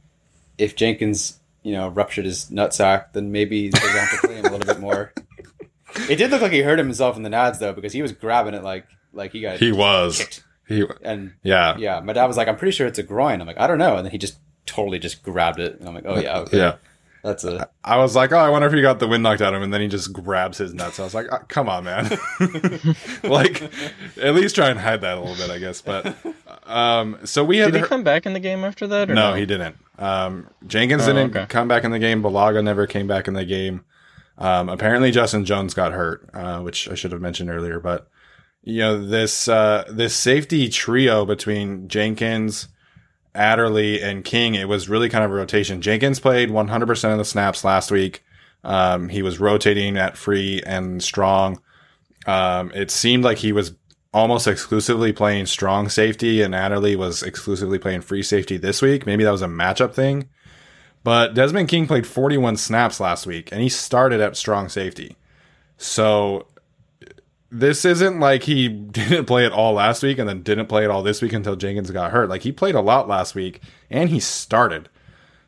if Jenkins you know, ruptured his nutsack, then maybe they're going to play him a little bit more. It did look like he hurt himself in the nads though, because he was grabbing it like like he got he was kicked. he and yeah yeah. My dad was like, I'm pretty sure it's a groin. I'm like, I don't know, and then he just totally just grabbed it, and I'm like, oh yeah, okay. yeah. That's a. I was like, oh, I wonder if he got the wind knocked out of him, and then he just grabs his nuts. I was like, oh, come on, man. like, at least try and hide that a little bit, I guess. But um, so we had. Did he come back in the game after that? No, no, he didn't. Um, Jenkins oh, didn't okay. come back in the game. Bulaga never came back in the game. Um, apparently, Justin Jones got hurt, uh, which I should have mentioned earlier. But you know this uh, this safety trio between Jenkins. Adderley and King, it was really kind of a rotation. Jenkins played 100% of the snaps last week. Um, he was rotating at free and strong. Um, it seemed like he was almost exclusively playing strong safety, and Adderley was exclusively playing free safety this week. Maybe that was a matchup thing. But Desmond King played 41 snaps last week, and he started at strong safety. So this isn't like he didn't play it all last week and then didn't play it all this week until Jenkins got hurt. Like he played a lot last week and he started.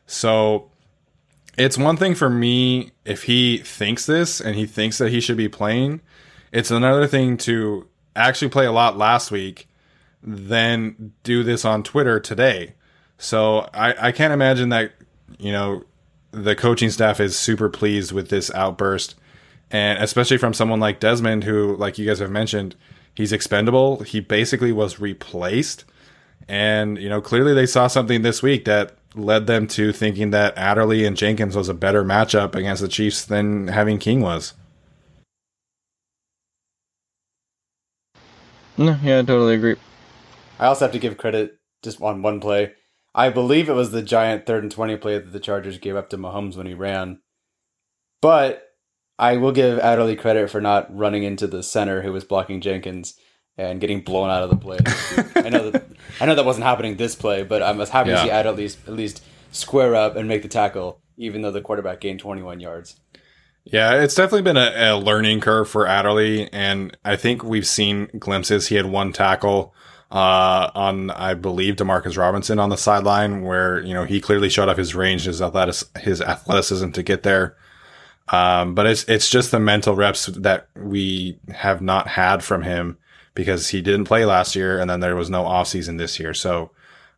So it's one thing for me if he thinks this and he thinks that he should be playing. It's another thing to actually play a lot last week, then do this on Twitter today. So I, I can't imagine that, you know, the coaching staff is super pleased with this outburst and especially from someone like Desmond, who, like you guys have mentioned, he's expendable. He basically was replaced, and you know clearly they saw something this week that led them to thinking that Adderley and Jenkins was a better matchup against the Chiefs than having King was. No, yeah, I totally agree. I also have to give credit just on one play. I believe it was the giant third and 20 play that the Chargers gave up to Mahomes when he ran. But I will give Adderley credit for not running into the center who was blocking Jenkins and getting blown out of the play. I know that I know that wasn't happening this play, but I was happy yeah. to see Adderley at least square up and make the tackle, even though the quarterback gained 21 yards. Yeah, it's definitely been a, a learning curve for Adderley, and I think we've seen glimpses. He had one tackle uh, on, I believe, Demarcus Robinson on the sideline, where you know he clearly showed off his range, his his athleticism to get there. Um, but it's it's just the mental reps that we have not had from him because he didn't play last year, and then there was no offseason this year. So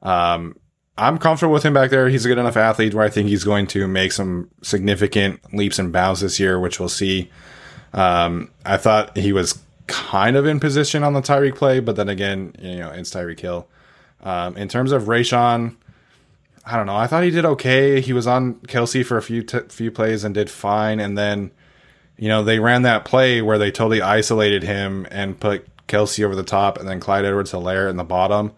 um, I'm comfortable with him back there. He's a good enough athlete where I think he's going to make some significant leaps and bounds this year, which we'll see. Um, I thought he was kind of in position on the Tyreek play, but then again, you know, it's Tyreek Hill. Um, in terms of Rayshawn, I don't know. I thought he did okay. He was on Kelce for a few t- few plays and did fine. And then, you know, they ran that play where they totally isolated him and put Kelce over the top, and then Clyde Edwards-Helaire in the bottom,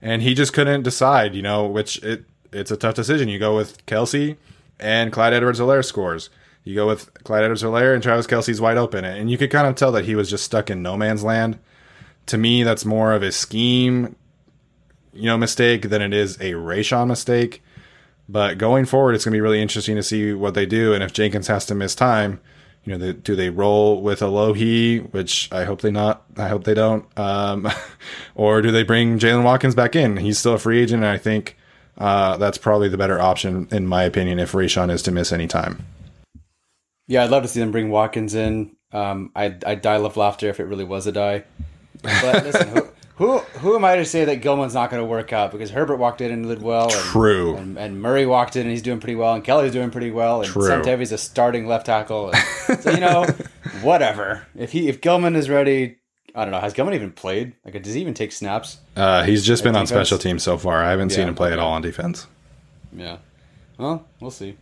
and he just couldn't decide. You know, which it it's a tough decision. You go with Kelce, and Clyde Edwards-Helaire scores. You go with Clyde Edwards-Helaire and Travis Kelce's wide open, and you could kind of tell that he was just stuck in no man's land. To me, that's more of a scheme, you know, mistake than it is a Rayshawn mistake. But going forward, it's going to be really interesting to see what they do, and if Jenkins has to miss time, you know, they, do they roll with Alohi, which I hope they not, I hope they don't, um, or do they bring Jaylen Watkins back in? He's still a free agent, and I think uh, that's probably the better option, in my opinion, if Rayshawn is to miss any time. Yeah, I'd love to see them bring Watkins in. Um, I'd, I'd die of laughter if it really was a die. But listen, who, who, who am I to say that Gilman's not going to work out? Because Herbert walked in and did well. And, True. And, and, Murray walked in and he's doing pretty well. And Kelley's doing pretty well. And True. Sam Tevi's a starting left tackle. And, so, you know, whatever. If he if Gilman is ready, I don't know. Has Gilman even played? Like, does he even take snaps? Uh, he's just been on special teams so far. I haven't seen him play at all on defense. Yeah. Well, we'll see.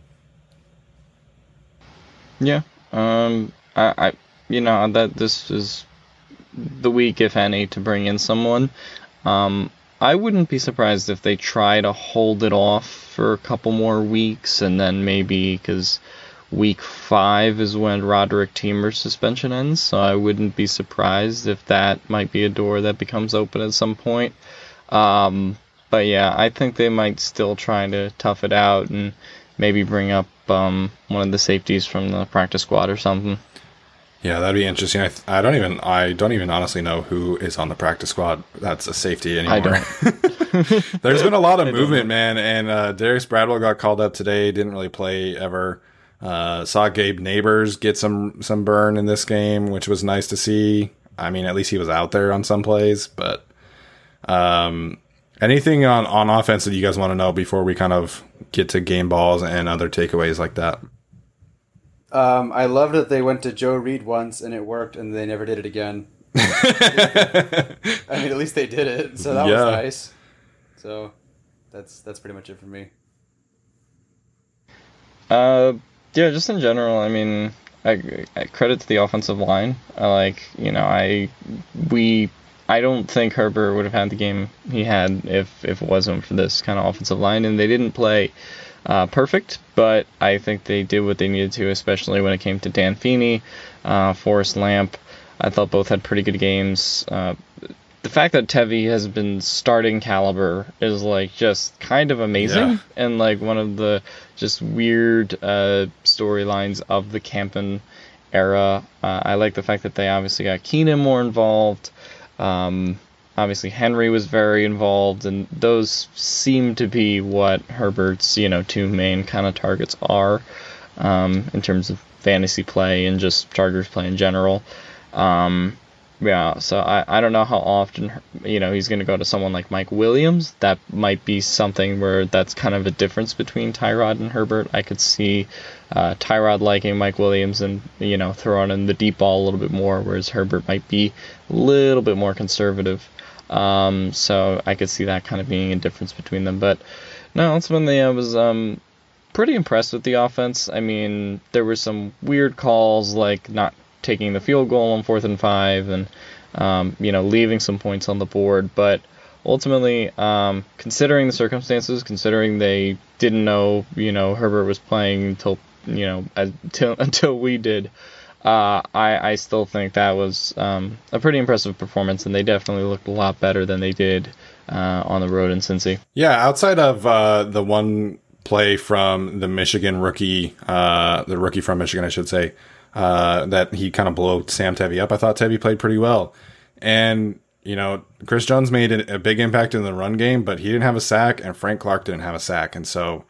Yeah. Um. I. I you know that this is the week, if any, to bring in someone. Um. I wouldn't be surprised if they try to hold it off for a couple more weeks, and then maybe because week five is when Roderick Teamer's suspension ends, so I wouldn't be surprised if that might be a door that becomes open at some point. Um, but yeah, I think they might still try to tough it out and maybe bring up um, one of the safeties from the practice squad or something. Yeah, that'd be interesting. I, th- I don't even I don't even honestly know who is on the practice squad. That's a safety anymore. I don't. There's been a lot of movement, man, and uh, Darius Bradwell got called up today. Didn't really play ever. Uh, saw Gabe Nabers get some some burn in this game, which was nice to see. I mean, at least he was out there on some plays. But um, anything on on offense that you guys want to know before we kind of get to game balls and other takeaways like that? Um, I love that they went to Joe Reed once and it worked, and they never did it again. I mean, at least they did it, so that Yeah. was nice. So that's that's pretty much it for me. Uh, yeah, just in general, I mean, I, I credit to the offensive line. I like, you know, I we I don't think Herbert would have had the game he had if if it wasn't for this kind of offensive line, and they didn't play uh, perfect, but I think they did what they needed to, especially when it came to Dan Feeney, uh, Forrest Lamp. I thought both had pretty good games. Uh, the fact that Tevi has been starting caliber is like just kind of amazing Yeah. and like one of the just weird uh, storylines of the Campen era. Uh, I like the fact that they obviously got Keenan more involved. Um, obviously Henry was very involved, and those seem to be what Herbert's you know two main kind of targets are um, in terms of fantasy play and just Chargers play in general. Um, yeah, so I, I don't know how often you know he's going to go to someone like Mike Williams. That might be something where that's kind of a difference between Tyrod and Herbert. I could see uh, Tyrod liking Mike Williams and you know throwing in the deep ball a little bit more, whereas Herbert might be a little bit more conservative. Um, so I could see that kind of being a difference between them. But no, ultimately I was um, pretty impressed with the offense. I mean, there were some weird calls like not taking the field goal on fourth and five, and um, you know leaving some points on the board. But ultimately, um, considering the circumstances, considering they didn't know you know Herbert was playing until you know until until we did. Uh, I, I still think that was um, a pretty impressive performance, and they definitely looked a lot better than they did uh, on the road in Cincy. Yeah, outside of uh, the one play from the Michigan rookie, uh, the rookie from Michigan, I should say, uh, that he kind of blew Sam Tevi up. I thought Tevi played pretty well, and you know Chris Jones made a, a big impact in the run game, but he didn't have a sack, and Frank Clark didn't have a sack, and so.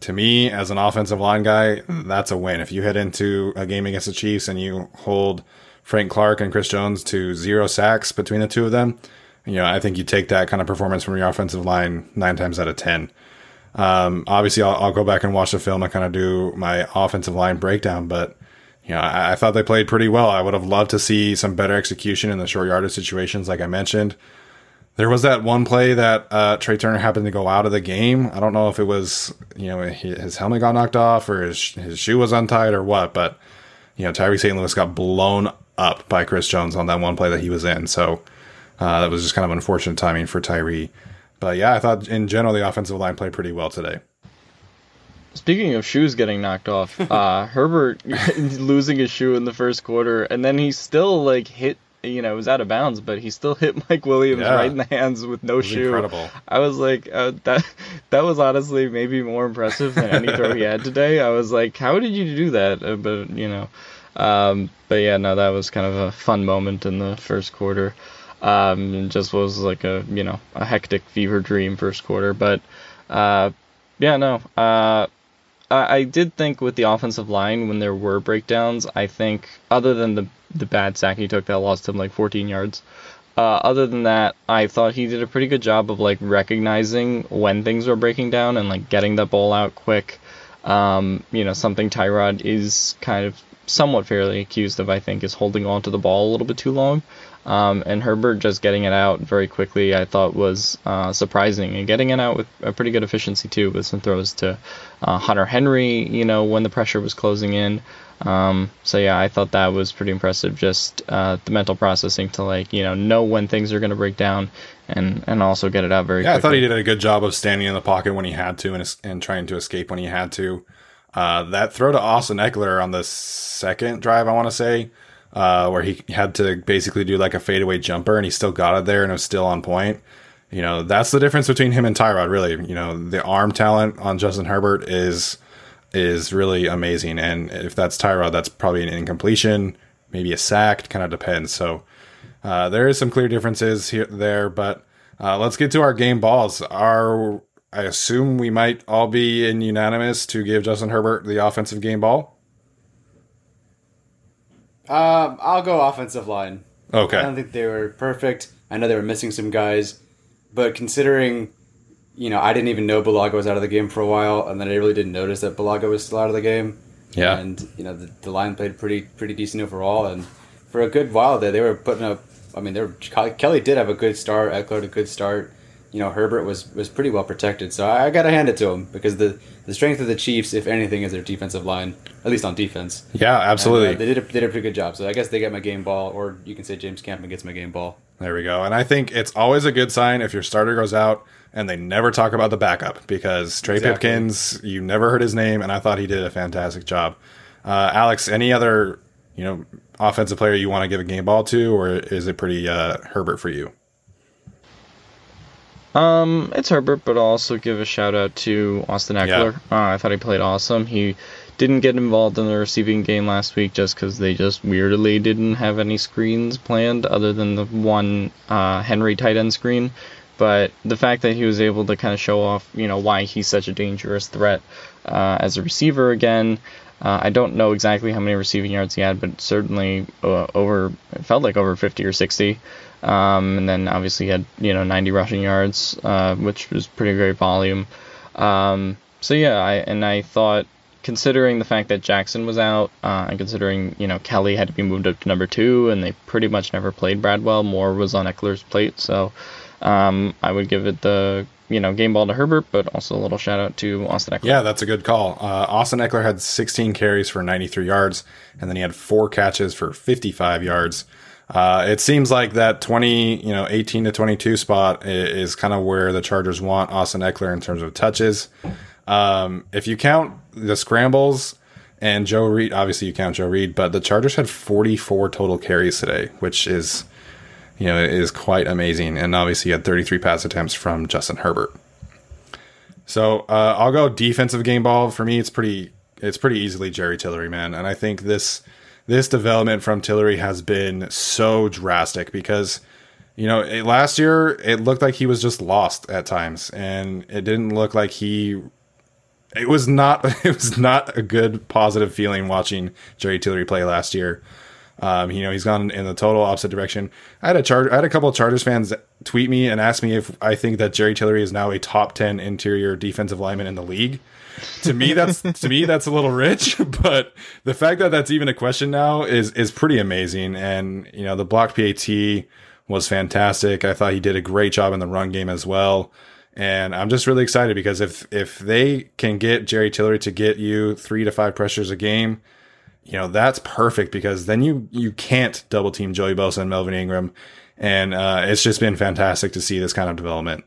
To me, as an offensive line guy, that's a win. If you head into a game against the Chiefs and you hold Frank Clark and Chris Jones to zero sacks between the two of them, you know, I think you take that kind of performance from your offensive line nine times out of 10. Um, obviously, I'll, I'll go back and watch the film and kind of do my offensive line breakdown, but, you know, I, I thought they played pretty well. I would have loved to see some better execution in the short yardage situations, like I mentioned. There was that one play that uh, Trai Turner happened to go out of the game. I don't know if it was, you know, his helmet got knocked off or his, his shoe was untied or what, but, you know, Tyree St. Louis got blown up by Chris Jones on that one play that he was in. So uh, that was just kind of unfortunate timing for Tyree. But yeah, I thought in general the offensive line played pretty well today. Speaking of shoes getting knocked off, uh, Herbert losing his shoe in the first quarter, and then he still like hit. You know, it was out of bounds, but he still hit Mike Williams Yeah. right in the hands with no shoe. incredible. I was like, uh, that that was honestly maybe more impressive than any throw he had today. I was like, how did you do that? Uh, but you know, um, but yeah, no, that was kind of a fun moment in the first quarter. Um, just was like a you know a hectic fever dream first quarter, but uh, yeah, no. I, I did think with the offensive line when there were breakdowns, I think other than the the bad sack he took that lost him like 14 yards. Uh, other than that, I thought he did a pretty good job of like recognizing when things were breaking down and like getting the ball out quick. Um, you know, something Tyrod is kind of somewhat fairly accused of, I think, is holding on to the ball a little bit too long. Um, and Herbert just getting it out very quickly, I thought was uh, surprising, and getting it out with a pretty good efficiency too, with some throws to uh, Hunter Henry, you know, when the pressure was closing in. Um, so yeah, I thought that was pretty impressive. Just uh, the mental processing to like you know know when things are going to break down, and and also get it out very. Yeah, I thought he did a good job of standing in the pocket when he had to and, and trying to escape when he had to. Uh, that throw to Austin Ekeler on the second drive, I want to say, uh, where he had to basically do like a fadeaway jumper and he still got it there and it was still on point. You know, that's the difference between him and Tyrod, really. You know, the arm talent on Justin Herbert is is really amazing. And if that's Tyrod, that's probably an incompletion, maybe a sack, kind of depends. So uh, there is some clear differences here there, but uh, let's get to our game balls. Our I assume we might all be in unanimous to give Justin Herbert the offensive game ball. Um, I'll go offensive line. Okay. I don't think they were perfect. I know they were missing some guys, but considering, you know, I didn't even know Bulaga was out of the game for a while, and then I really didn't notice that Bulaga was still out of the game. Yeah. and you know the, the line played pretty pretty decent overall, and for a good while there, they were putting up. I mean, they were Kelley did have a good start. Ekeler had a good start. You know, Herbert was was pretty well protected, so I, I got to hand it to him because the the strength of the Chiefs, if anything, is their defensive line, at least on defense. Yeah, And, absolutely. uh, they did a, did a pretty good job. So I guess they get my game ball, or you can say James Campen gets my game ball. There we go. And I think it's always a good sign if your starter goes out and they never talk about the backup because Trey Exactly. Pipkins, you never heard his name, and I thought he did a fantastic job. Uh, Alex, any other you know offensive player you want to give a game ball to, or is it pretty uh, Herbert for you? Um, it's Herbert, but I'll also give a shout out to Austin Ekeler. Uh, I thought he played awesome. He didn't get involved in the receiving game last week just because they just weirdly didn't have any screens planned other than the one uh, Henry tight end screen. But the fact that he was able to kind of show off, you know, why he's such a dangerous threat uh, as a receiver again. Uh, I don't know exactly how many receiving yards he had, but certainly uh, over. It felt like over 50 or 60. Um, and then obviously he had you know 90 rushing yards, uh, which was pretty great volume. Um, so yeah, I and I thought considering the fact that Jackson was out, uh, and considering you know Kelley had to be moved up to number two, and they pretty much never played Bradwell, more was on Ekeler's plate. So um, I would give it the you know game ball to Herbert, but also a little shout out to Austin Ekeler. Yeah, that's a good call. Uh, Austin Ekeler had 16 carries for 93 yards, and then he had four catches for 55 yards. Uh, it seems like that 20, you know, 18 to 22 spot i- is, kind of where the Chargers want Austin Ekeler in terms of touches. Um, if you count the scrambles and Joe Reed, obviously you count Joe Reed, but the Chargers had 44 total carries today, which is, you know, is quite amazing. And obviously you had 33 pass attempts from Justin Herbert. So uh, I'll go defensive game ball. For me, it's pretty it's pretty easily Jerry Tillery, man. And I think this this development from Tillery has been so drastic because you know it, last year it looked like he was just lost at times, and it didn't look like he. It was not it was not a good positive feeling watching Jerry Tillery play last year. Um, you know, he's gone in the total opposite direction. I had a char- I had a couple of Chargers fans tweet me and ask me if I think that Jerry Tillery is now a top ten interior defensive lineman in the league. To me, that's to me that's a little rich, but the fact that that's even a question now is is pretty amazing. And you know, the block PAT was fantastic. I thought he did a great job in the run game as well. And I'm just really excited because if if they can get Jerry Tillery to get you three to five pressures a game, you know that's perfect because then you you can't double team Joey Bosa and Melvin Ingram, and uh, it's just been fantastic to see this kind of development.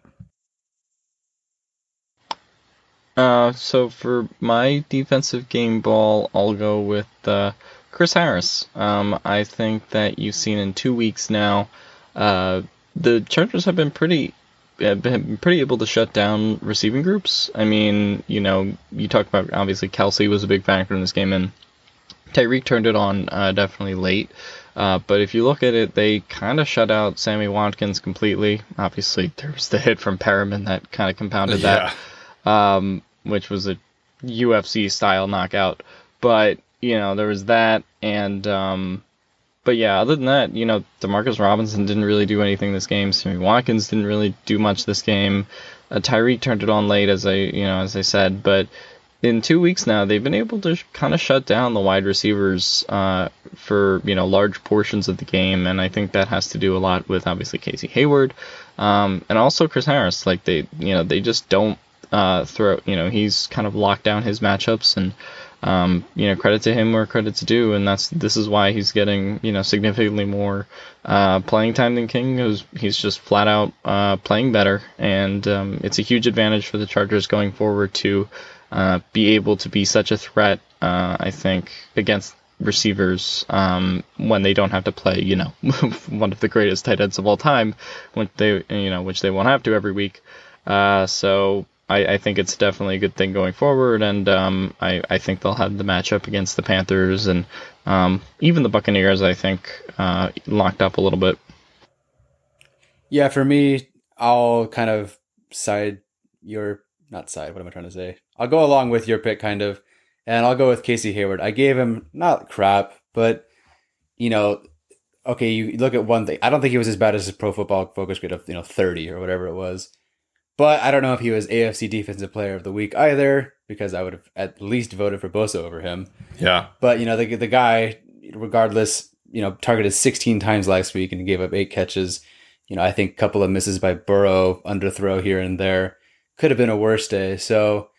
Uh, so for my defensive game ball, I'll go with uh, Chris Harris. Um, I think that you've seen in two weeks now, uh, the Chargers have been pretty have been pretty able to shut down receiving groups. I mean, you know, you talk about obviously Kelce was a big factor in this game, and Tyreek turned it on uh, definitely late. Uh, but if you look at it, they kind of shut out Sammy Watkins completely. Obviously, there was the hit from Perriman that kind of compounded Yeah. that, um, which was a UFC style knockout. But you know, there was that, and um, but yeah, other than that, you know, Demarcus Robinson didn't really do anything this game. Sammy Watkins didn't really do much this game. Uh, Tyreek turned it on late, as I you know as I said, but in two weeks now, they've been able to sh- kind of shut down the wide receivers uh, for you know large portions of the game, and I think that has to do a lot with obviously Casey Hayward, um, and also Chris Harris. Like they, you know, they just don't uh. You know, he's kind of locked down his matchups, and um, you know, credit to him where credit's due, and that's this is why he's getting you know significantly more uh, playing time than King. Who's he's just flat out uh, playing better, and um, it's a huge advantage for the Chargers going forward to uh, be able to be such a threat. Uh, I think against receivers um, when they don't have to play, you know, one of the greatest tight ends of all time, when they you know which they won't have to every week. Uh, so I, I think it's definitely a good thing going forward, and um, I, I think they'll have the matchup against the Panthers and um, even the Buccaneers. I think uh, locked up a little bit. Yeah, for me, I'll kind of side your not side. What am I trying to say? I'll go along with your pick, kind of, and I'll go with Casey Hayward. I gave him not crap, but you know, okay, you look at one thing. I don't think he was as bad as his Pro Football Focus grade of you know thirty or whatever it was. But I don't know if he was AFC Defensive Player of the Week either, because I would have at least voted for Bosa over him. Yeah. But you know, the the guy, regardless, you know, targeted 16 times last week and gave up eight catches. You know, I think a couple of misses by Burrow, underthrow here and there, could have been a worse day. So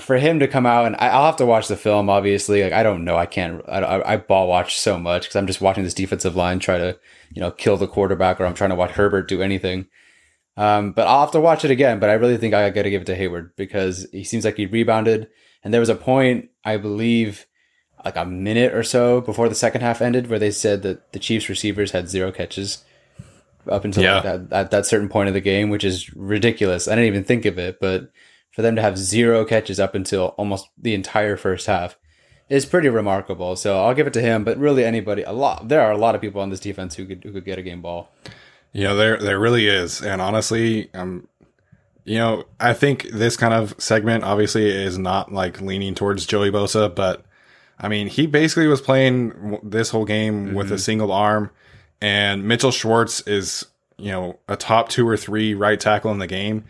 for him to come out and I, I'll have to watch the film. Obviously, like I don't know, I can't. I, I, I ball watch so much because I'm just watching this defensive line try to you know kill the quarterback, or I'm trying to watch Herbert do anything. Um, but I'll have to watch it again. But I really think I got to give it to Hayward because he seems like he rebounded. And there was a point, I believe, like a minute or so before the second half ended, where they said that the Chiefs receivers had zero catches up until Yeah. like that, at that certain point of the game, which is ridiculous. I didn't even think of it, but for them to have zero catches up until almost the entire first half is pretty remarkable. So I'll give it to him. But really, anybody, a lot, there are a lot of people on this defense who could who could get a game ball. You know, there there really is. And honestly, um you know, I think this kind of segment obviously is not like leaning towards Joey Bosa, but I mean, he basically was playing this whole game with a single arm and Mitchell Schwartz is, you know, a top 2 or 3 right tackle in the game.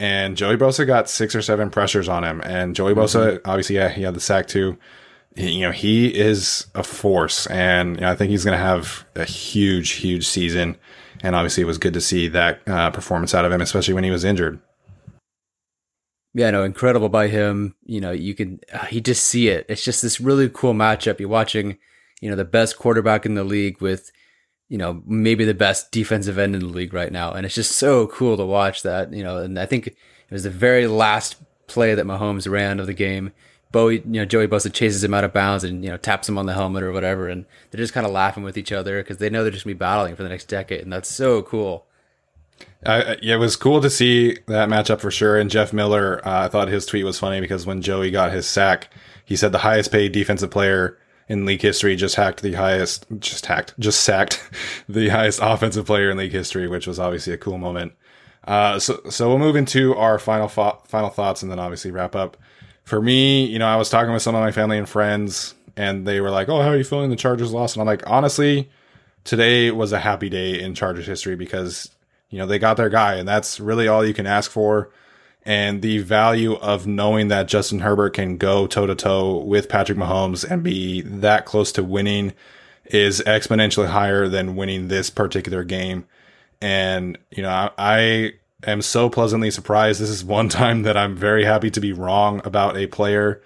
And Joey Bosa got six or seven pressures on him. And Joey Bosa, obviously, yeah, he had the sack too. You know, he is a force, and you know, I think he's going to have a huge, huge season. And obviously, it was good to see that uh, performance out of him, especially when he was injured. Yeah, no, incredible by him. You know, you can uh, you just see it. It's just this really cool matchup. You're watching, you know, the best quarterback in the league with, you know, maybe the best defensive end in the league right now, and it's just so cool to watch that. You know, and I think it was the very last play that Mahomes ran of the game. Bowie, you know, Joey Bosa chases him out of bounds and you know taps him on the helmet or whatever, and they're just kind of laughing with each other because they know they're just gonna be battling for the next decade, and that's so cool. Uh, it was cool to see that matchup for sure. And Jeff Miller, uh, I thought his tweet was funny because when Joey got his sack, he said the highest paid defensive player in league history just hacked the highest, just hacked, just sacked the highest offensive player in league history, which was obviously a cool moment. Uh, so, so we'll move into our final fo- final thoughts and then obviously wrap up. For me, you know, I was talking with some of my family and friends, and they were like, "Oh, how are you feeling? The Chargers lost." And I'm like, honestly, today was a happy day in Chargers history because you know they got their guy, and that's really all you can ask for. And the value of knowing that Justin Herbert can go toe to toe with Patrick Mahomes and be that close to winning is exponentially higher than winning this particular game. And, you know, I, I am so pleasantly surprised. This is one time that I'm very happy to be wrong about a player.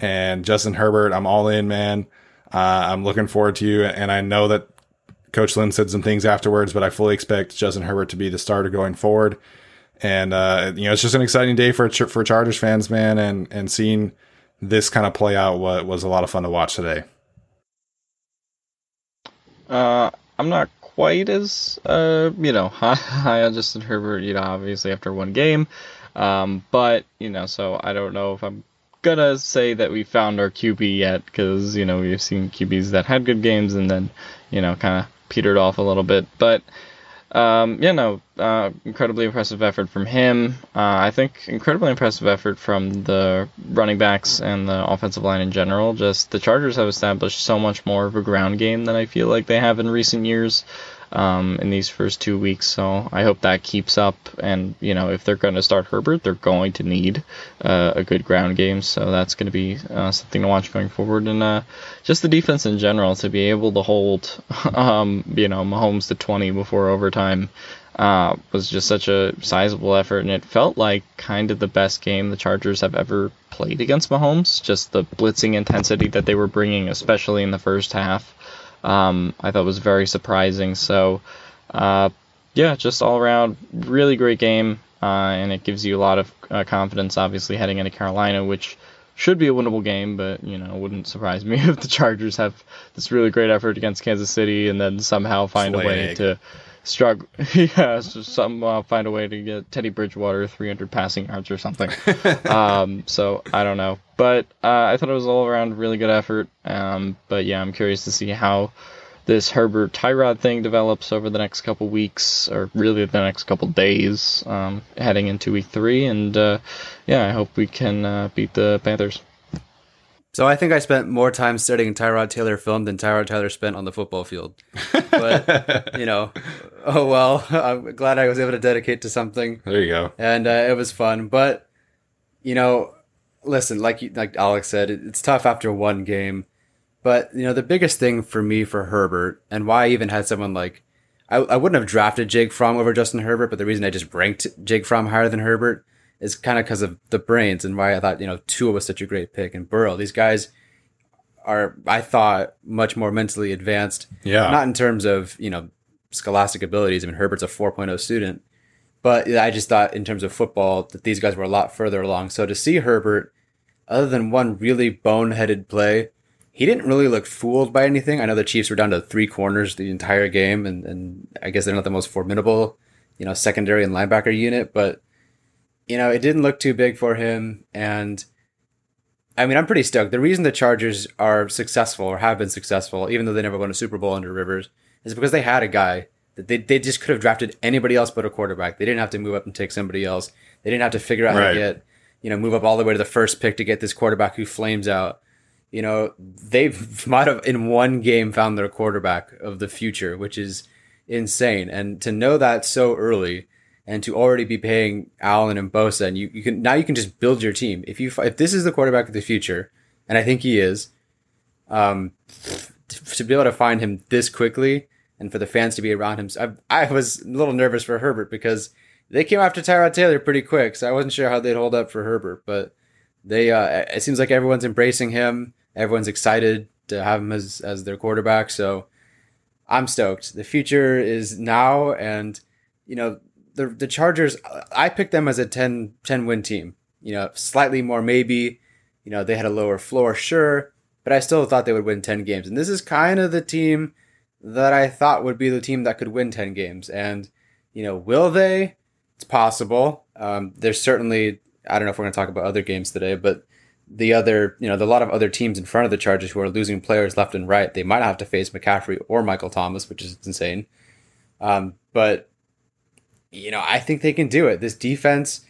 And Justin Herbert, I'm all in, man. Uh, I'm looking forward to you. And I know that Coach Lynn said some things afterwards, but I fully expect Justin Herbert to be the starter going forward. And uh, you know, it's just an exciting day for for Chargers fans, man, and and seeing this kind of play out what was a lot of fun to watch today. Uh, I'm not quite as uh, you know high, high on Justin Herbert. You know, obviously after one game, um, but you know, so I don't know if I'm gonna say that we found our QB yet because you know we've seen QBs that had good games and then you know kind of petered off a little bit, but. Um, yeah, no, uh, incredibly impressive effort from him. Uh, I think incredibly impressive effort from the running backs and the offensive line in general. Just the Chargers have established so much more of a ground game than I feel like they have in recent years um, in these first two weeks. So I hope that keeps up. And you know, if they're going to start Herbert, they're going to need uh, a good ground game. So that's going to be uh, something to watch going forward. And uh, just the defense in general to be able to hold, um, you know, Mahomes to 20 before overtime. Uh, was just such a sizable effort, and it felt like kind of the best game the Chargers have ever played against Mahomes. Just the blitzing intensity that they were bringing, especially in the first half, um, I thought was very surprising. So, uh, yeah, just all around really great game, uh, and it gives you a lot of uh, confidence, obviously heading into Carolina, which should be a winnable game, but you know, wouldn't surprise me if the Chargers have this really great effort against Kansas City and then somehow find a way to struggle. yeah, so some uh, find a way to get Teddy Bridgewater 300 passing yards or something. um, so I don't know, but uh, I thought it was all around really good effort. Um, but yeah, I'm curious to see how this Herbert Tyrod thing develops over the next couple weeks, or really the next couple days, um, heading into week three. And uh, yeah, I hope we can uh, beat the Panthers. So I think I spent more time studying Tyrod Taylor film than Tyrod Taylor spent on the football field. But you know, oh well. I'm glad I was able to dedicate to something. There you go. And uh, it was fun. But you know, listen, like like Alex said, it's tough after one game. But you know, the biggest thing for me for Herbert, and why I even had someone like, I, I wouldn't have drafted Jake Fromm over Justin Herbert, but the reason I just ranked Jake Fromm higher than Herbert is kind of because of the brains and why I thought, you know, Tua was such a great pick and Burrow. These guys are, I thought, much more mentally advanced. Yeah. Not in terms of, you know, scholastic abilities. I mean, Herbert's a 4.0 student, but I just thought in terms of football that these guys were a lot further along. So to see Herbert, other than one really boneheaded play, he didn't really look fooled by anything. I know the Chiefs were down to three corners the entire game, and, and I guess they're not the most formidable, you know, secondary and linebacker unit, but you know, it didn't look too big for him. And I mean, I'm pretty stoked. The reason the Chargers are successful or have been successful, even though they never won a Super Bowl under Rivers, is because they had a guy that they, they just could have drafted anybody else but a quarterback. They didn't have to move up and take somebody else. They didn't have to figure out right. how to get, you know, move up all the way to the first pick to get this quarterback who flames out. You know, they might have in one game found their quarterback of the future, which is insane. And to know that so early, and to already be paying Allen and Bosa, and you, you can now you can just build your team. If you if this is the quarterback of the future, and I think he is, um, to be able to find him this quickly and for the fans to be around him, I, I was a little nervous for Herbert because they came after Tyrod Taylor pretty quick, so I wasn't sure how they'd hold up for Herbert, but they uh, it seems like everyone's embracing him, everyone's excited to have him as as their quarterback, so I'm stoked. The future is now, and you know the the Chargers, I picked them as a 10, 10 win team. You know, slightly more maybe. You know, they had a lower floor, sure, but I still thought they would win 10 games. And this is kind of the team that I thought would be the team that could win 10 games. And, you know, will they? It's possible. Um, there's certainly, I don't know if we're going to talk about other games today, but the other, you know, a lot of other teams in front of the Chargers who are losing players left and right, they might have to face McCaffrey or Michael Thomas, which is insane. Um, but you know, I think they can do it. This defense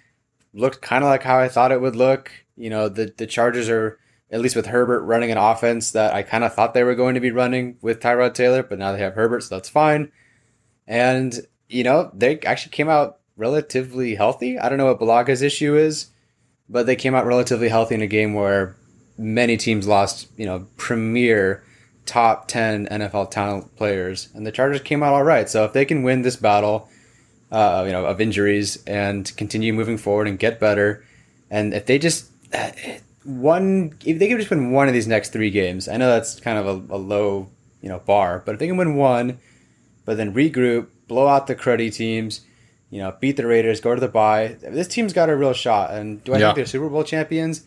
looked kind of like how I thought it would look. You know, the the Chargers are at least with Herbert running an offense that I kind of thought they were going to be running with Tyrod Taylor, but now they have Herbert, so that's fine. And you know, they actually came out relatively healthy. I don't know what Bulaga's issue is, but they came out relatively healthy in a game where many teams lost, you know, premier top 10 NFL talent players, and the Chargers came out all right. So if they can win this battle, uh, you know, of injuries and continue moving forward and get better. And if they just one, if they could just win one of these next three games, I know that's kind of a, a low, you know, bar, but if they can win one, but then regroup, blow out the cruddy teams, You know, beat the Raiders, go to the bye. This team's got a real shot. And do I Yeah. think they're Super Bowl champions?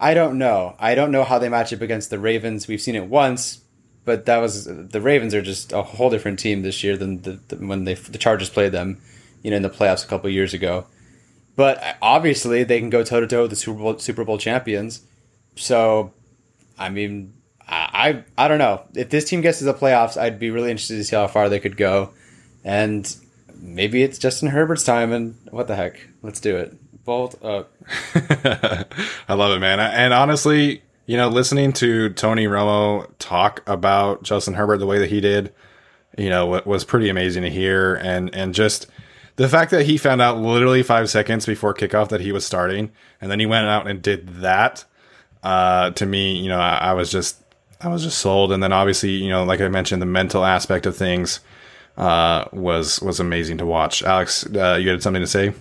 I don't know. I don't know how they match up against the Ravens. We've seen it once, but that was the Ravens are just a whole different team this year than the, the, when they the Chargers played them, you know, in the playoffs a couple years ago. But uh, obviously, they can go toe to toe with the Super Bowl Super Bowl champions. So, I mean, I, I I don't know if this team gets to the playoffs. I'd be really interested to see how far they could go, and maybe it's Justin Herbert's time. And what the heck, let's do it. Bolt up. I love it, man. And honestly, you know, listening to Tony Romo talk about Justin Herbert the way that he did, you know, wa- was pretty amazing to hear. And and just the fact that he found out literally five seconds before kickoff that he was starting, and then he went out and did that. Uh, to me, you know, I, I was just I was just sold. And then obviously, you know, like I mentioned, the mental aspect of things uh, was was amazing to watch. Alex, uh, you had something to say?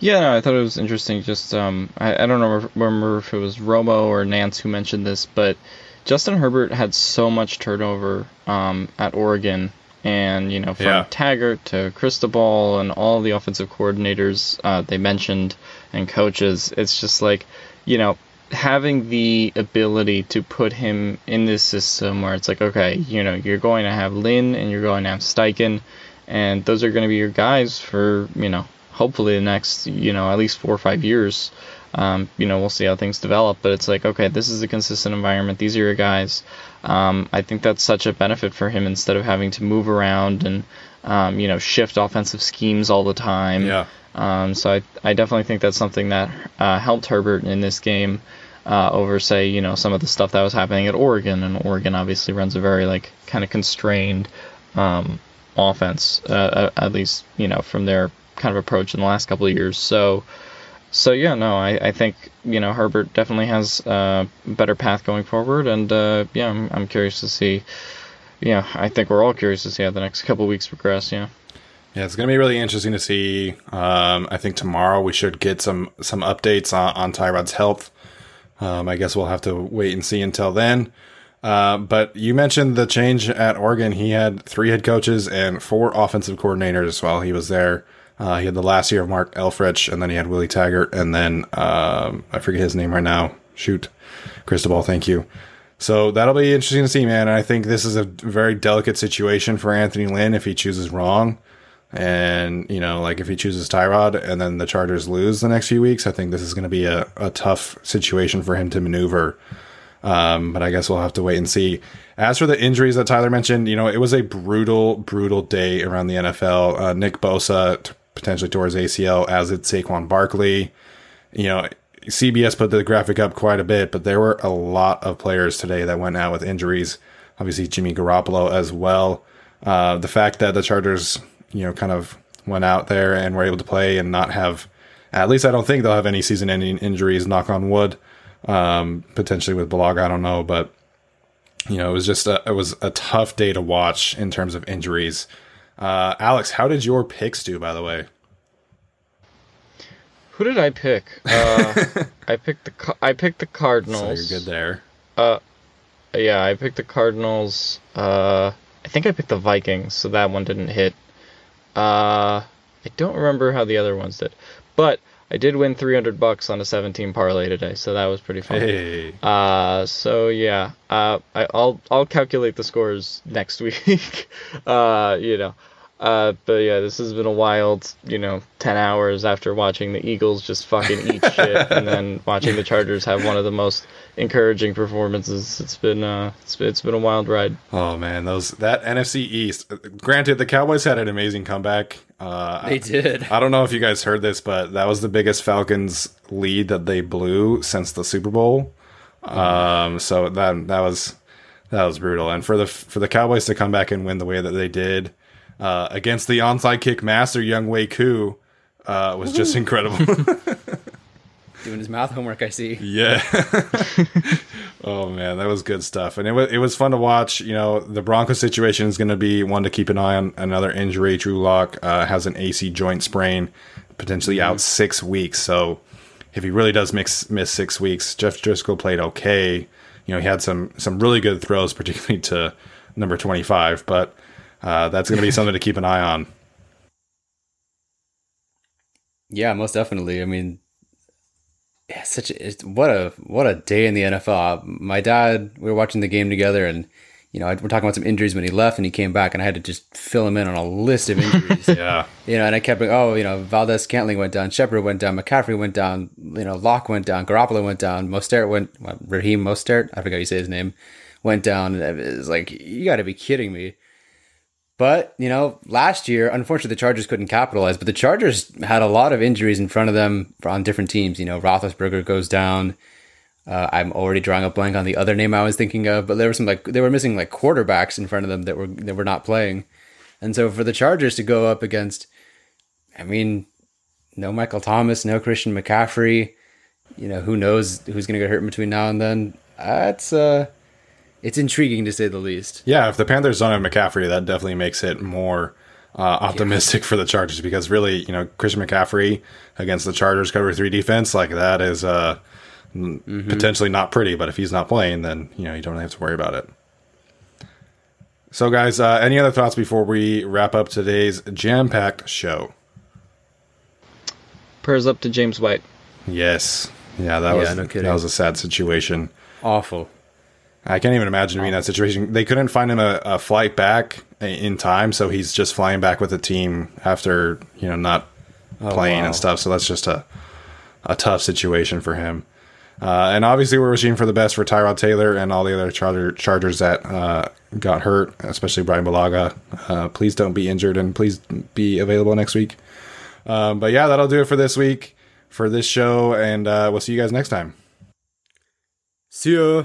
Yeah, no, I thought it was interesting. Just um, I, I don't know, remember if it was Romo or Nantz who mentioned this, but Justin Herbert had so much turnover um, at Oregon, and you know from Yeah. Taggart to Cristobal and all the offensive coordinators uh, they mentioned and coaches. It's just like you know having the ability to put him in this system where it's like okay, you know you're going to have Lynn and you're going to have Steichen, and those are going to be your guys for you know hopefully the next you know at least four or five years um, you know we'll see how things develop but it's like okay this is a consistent environment these are your guys um, i think that's such a benefit for him instead of having to move around and um, you know shift offensive schemes all the time Yeah. um, so I, I definitely think that's something that uh, helped Herbert in this game uh, over, say, you know, some of the stuff that was happening at Oregon. And Oregon obviously runs a very like kind of constrained um, offense, uh, at least you know from their kind of approach in the last couple of years. So. So yeah, no, I, I think you know Herbert definitely has uh, a better path going forward, and uh, yeah, I'm, I'm curious to see. Yeah, I think we're all curious to see how the next couple weeks progress. Yeah. Yeah, it's going to be really interesting to see. Um, I think tomorrow we should get some some updates on, on Tyrod's health. Um, I guess we'll have to wait and see until then. Uh, but you mentioned the change at Oregon. He had three head coaches and four offensive coordinators while he was there. Uh, he had the last year of Mark Helfrich, and then he had Willie Taggart, and then um, I forget his name right now. Shoot, Cristobal. Thank you. So that'll be interesting to see, man. And I think this is a very delicate situation for Anthony Lynn if he chooses wrong. And, you know, like if he chooses Tyrod and then the Chargers lose the next few weeks, I think this is going to be a, a tough situation for him to maneuver. Um, but I guess we'll have to wait and see. As for the injuries that Tyler mentioned, you know, it was a brutal, brutal day around the NFL. Uh, Nick Bosa t- potentially towards ACL, as did Saquon Barkley. You know, CBS put the graphic up quite a bit, but there were a lot of players today that went out with injuries. Obviously, Jimmy Garoppolo as well. Uh, the fact that the Chargers, you know, kind of went out there and were able to play and not have, at least I don't think they'll have any season-ending injuries. Knock on wood. Um, potentially with Bulaga, I don't know, but you know, it was just a, it was a tough day to watch in terms of injuries. Uh, Alex, how did your picks do? By the way, Who did I pick? Uh, I picked the I picked the so Cardinals. you're good there. Uh, Yeah, I picked the Cardinals. Uh, I think I picked the Vikings, so that one didn't hit. Uh, I don't remember how the other ones did, but I did win 300 bucks on a 17 parlay today, so that was pretty fun. Hey, Uh, so yeah, uh, I, I'll I'll calculate the scores next week. uh, you know, uh, but yeah, this has been a wild, you know, 10 hours after watching the Eagles just fucking eat shit, and then watching the Chargers have one of the most encouraging performances. It's been uh, it's, it's been a wild ride. Oh man, those that NFC East. Granted, the Cowboys had an amazing comeback. Uh, They did. I don't know if you guys heard this, but that was the biggest Falcons lead that they blew since the Super Bowl. Um, so that that was that was brutal, and for the for the Cowboys to come back and win the way that they did uh, against the onside kick master Younghoe Koo uh, was just incredible. Doing his math homework, I see. Yeah. oh man, that was good stuff, and it was it was fun to watch. You know, the Broncos situation is going to be one to keep an eye on. Another injury, Drew Lock uh, has an AC joint sprain, potentially out six weeks. So if he really does mix, miss six weeks, Jeff Driskel played okay. You know, he had some some really good throws, particularly to number twenty five, but uh, that's going to be something to keep an eye on. Yeah, most definitely. I mean, such a, what a what a day in the NFL. My dad, we were watching the game together, and you know, we're talking about some injuries when he left, and he came back, and I had to just fill him in on a list of injuries. Yeah. you know, and I kept, going, oh, you know, Valdes-Scantling went down, Shepard went down, McCaffrey went down, you know, Lock went down, Garoppolo went down, Mostert went, what, Raheem Mostert, I forgot how you say his name, went down. And it was like, you got to be kidding me. But, you know, last year, unfortunately, the Chargers couldn't capitalize, but the Chargers had a lot of injuries in front of them on different teams. You know, Roethlisberger goes down. Uh, I'm already drawing a blank on the other name I was thinking of, but there were some like they were missing like quarterbacks in front of them that were that were not playing, and so for the Chargers to go up against, I mean, no Michael Thomas, no Christian McCaffrey, you know who knows who's going to get hurt between now and then. That's uh, it's intriguing to say the least. Yeah, if the Panthers don't have McCaffrey, that definitely makes it more uh, optimistic yeah. for the Chargers because really, you know, Christian McCaffrey against the Chargers cover three defense, like that is uh mm-hmm. potentially not pretty, but if he's not playing, then you know you don't have to worry about it. So, guys, uh, any other thoughts before we wrap up today's jam-packed show? Prayers up to James White. Yes, yeah, that yeah, was no that was a sad situation. Awful. I can't even imagine being in that situation. They couldn't find him a, a, flight back in time, so he's just flying back with the team after you know not oh, playing wow. and stuff. So that's just a a tough situation for him. Uh, and obviously, we're wishing for the best for Tyrod Taylor and all the other Charger, Chargers that uh, got hurt, especially Brian Bulaga. Uh, please don't be injured and please be available next week. Um, but yeah, that'll do it for this week for this show, and uh, we'll see you guys next time. See ya.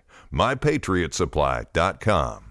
MyPatriotSupply.com.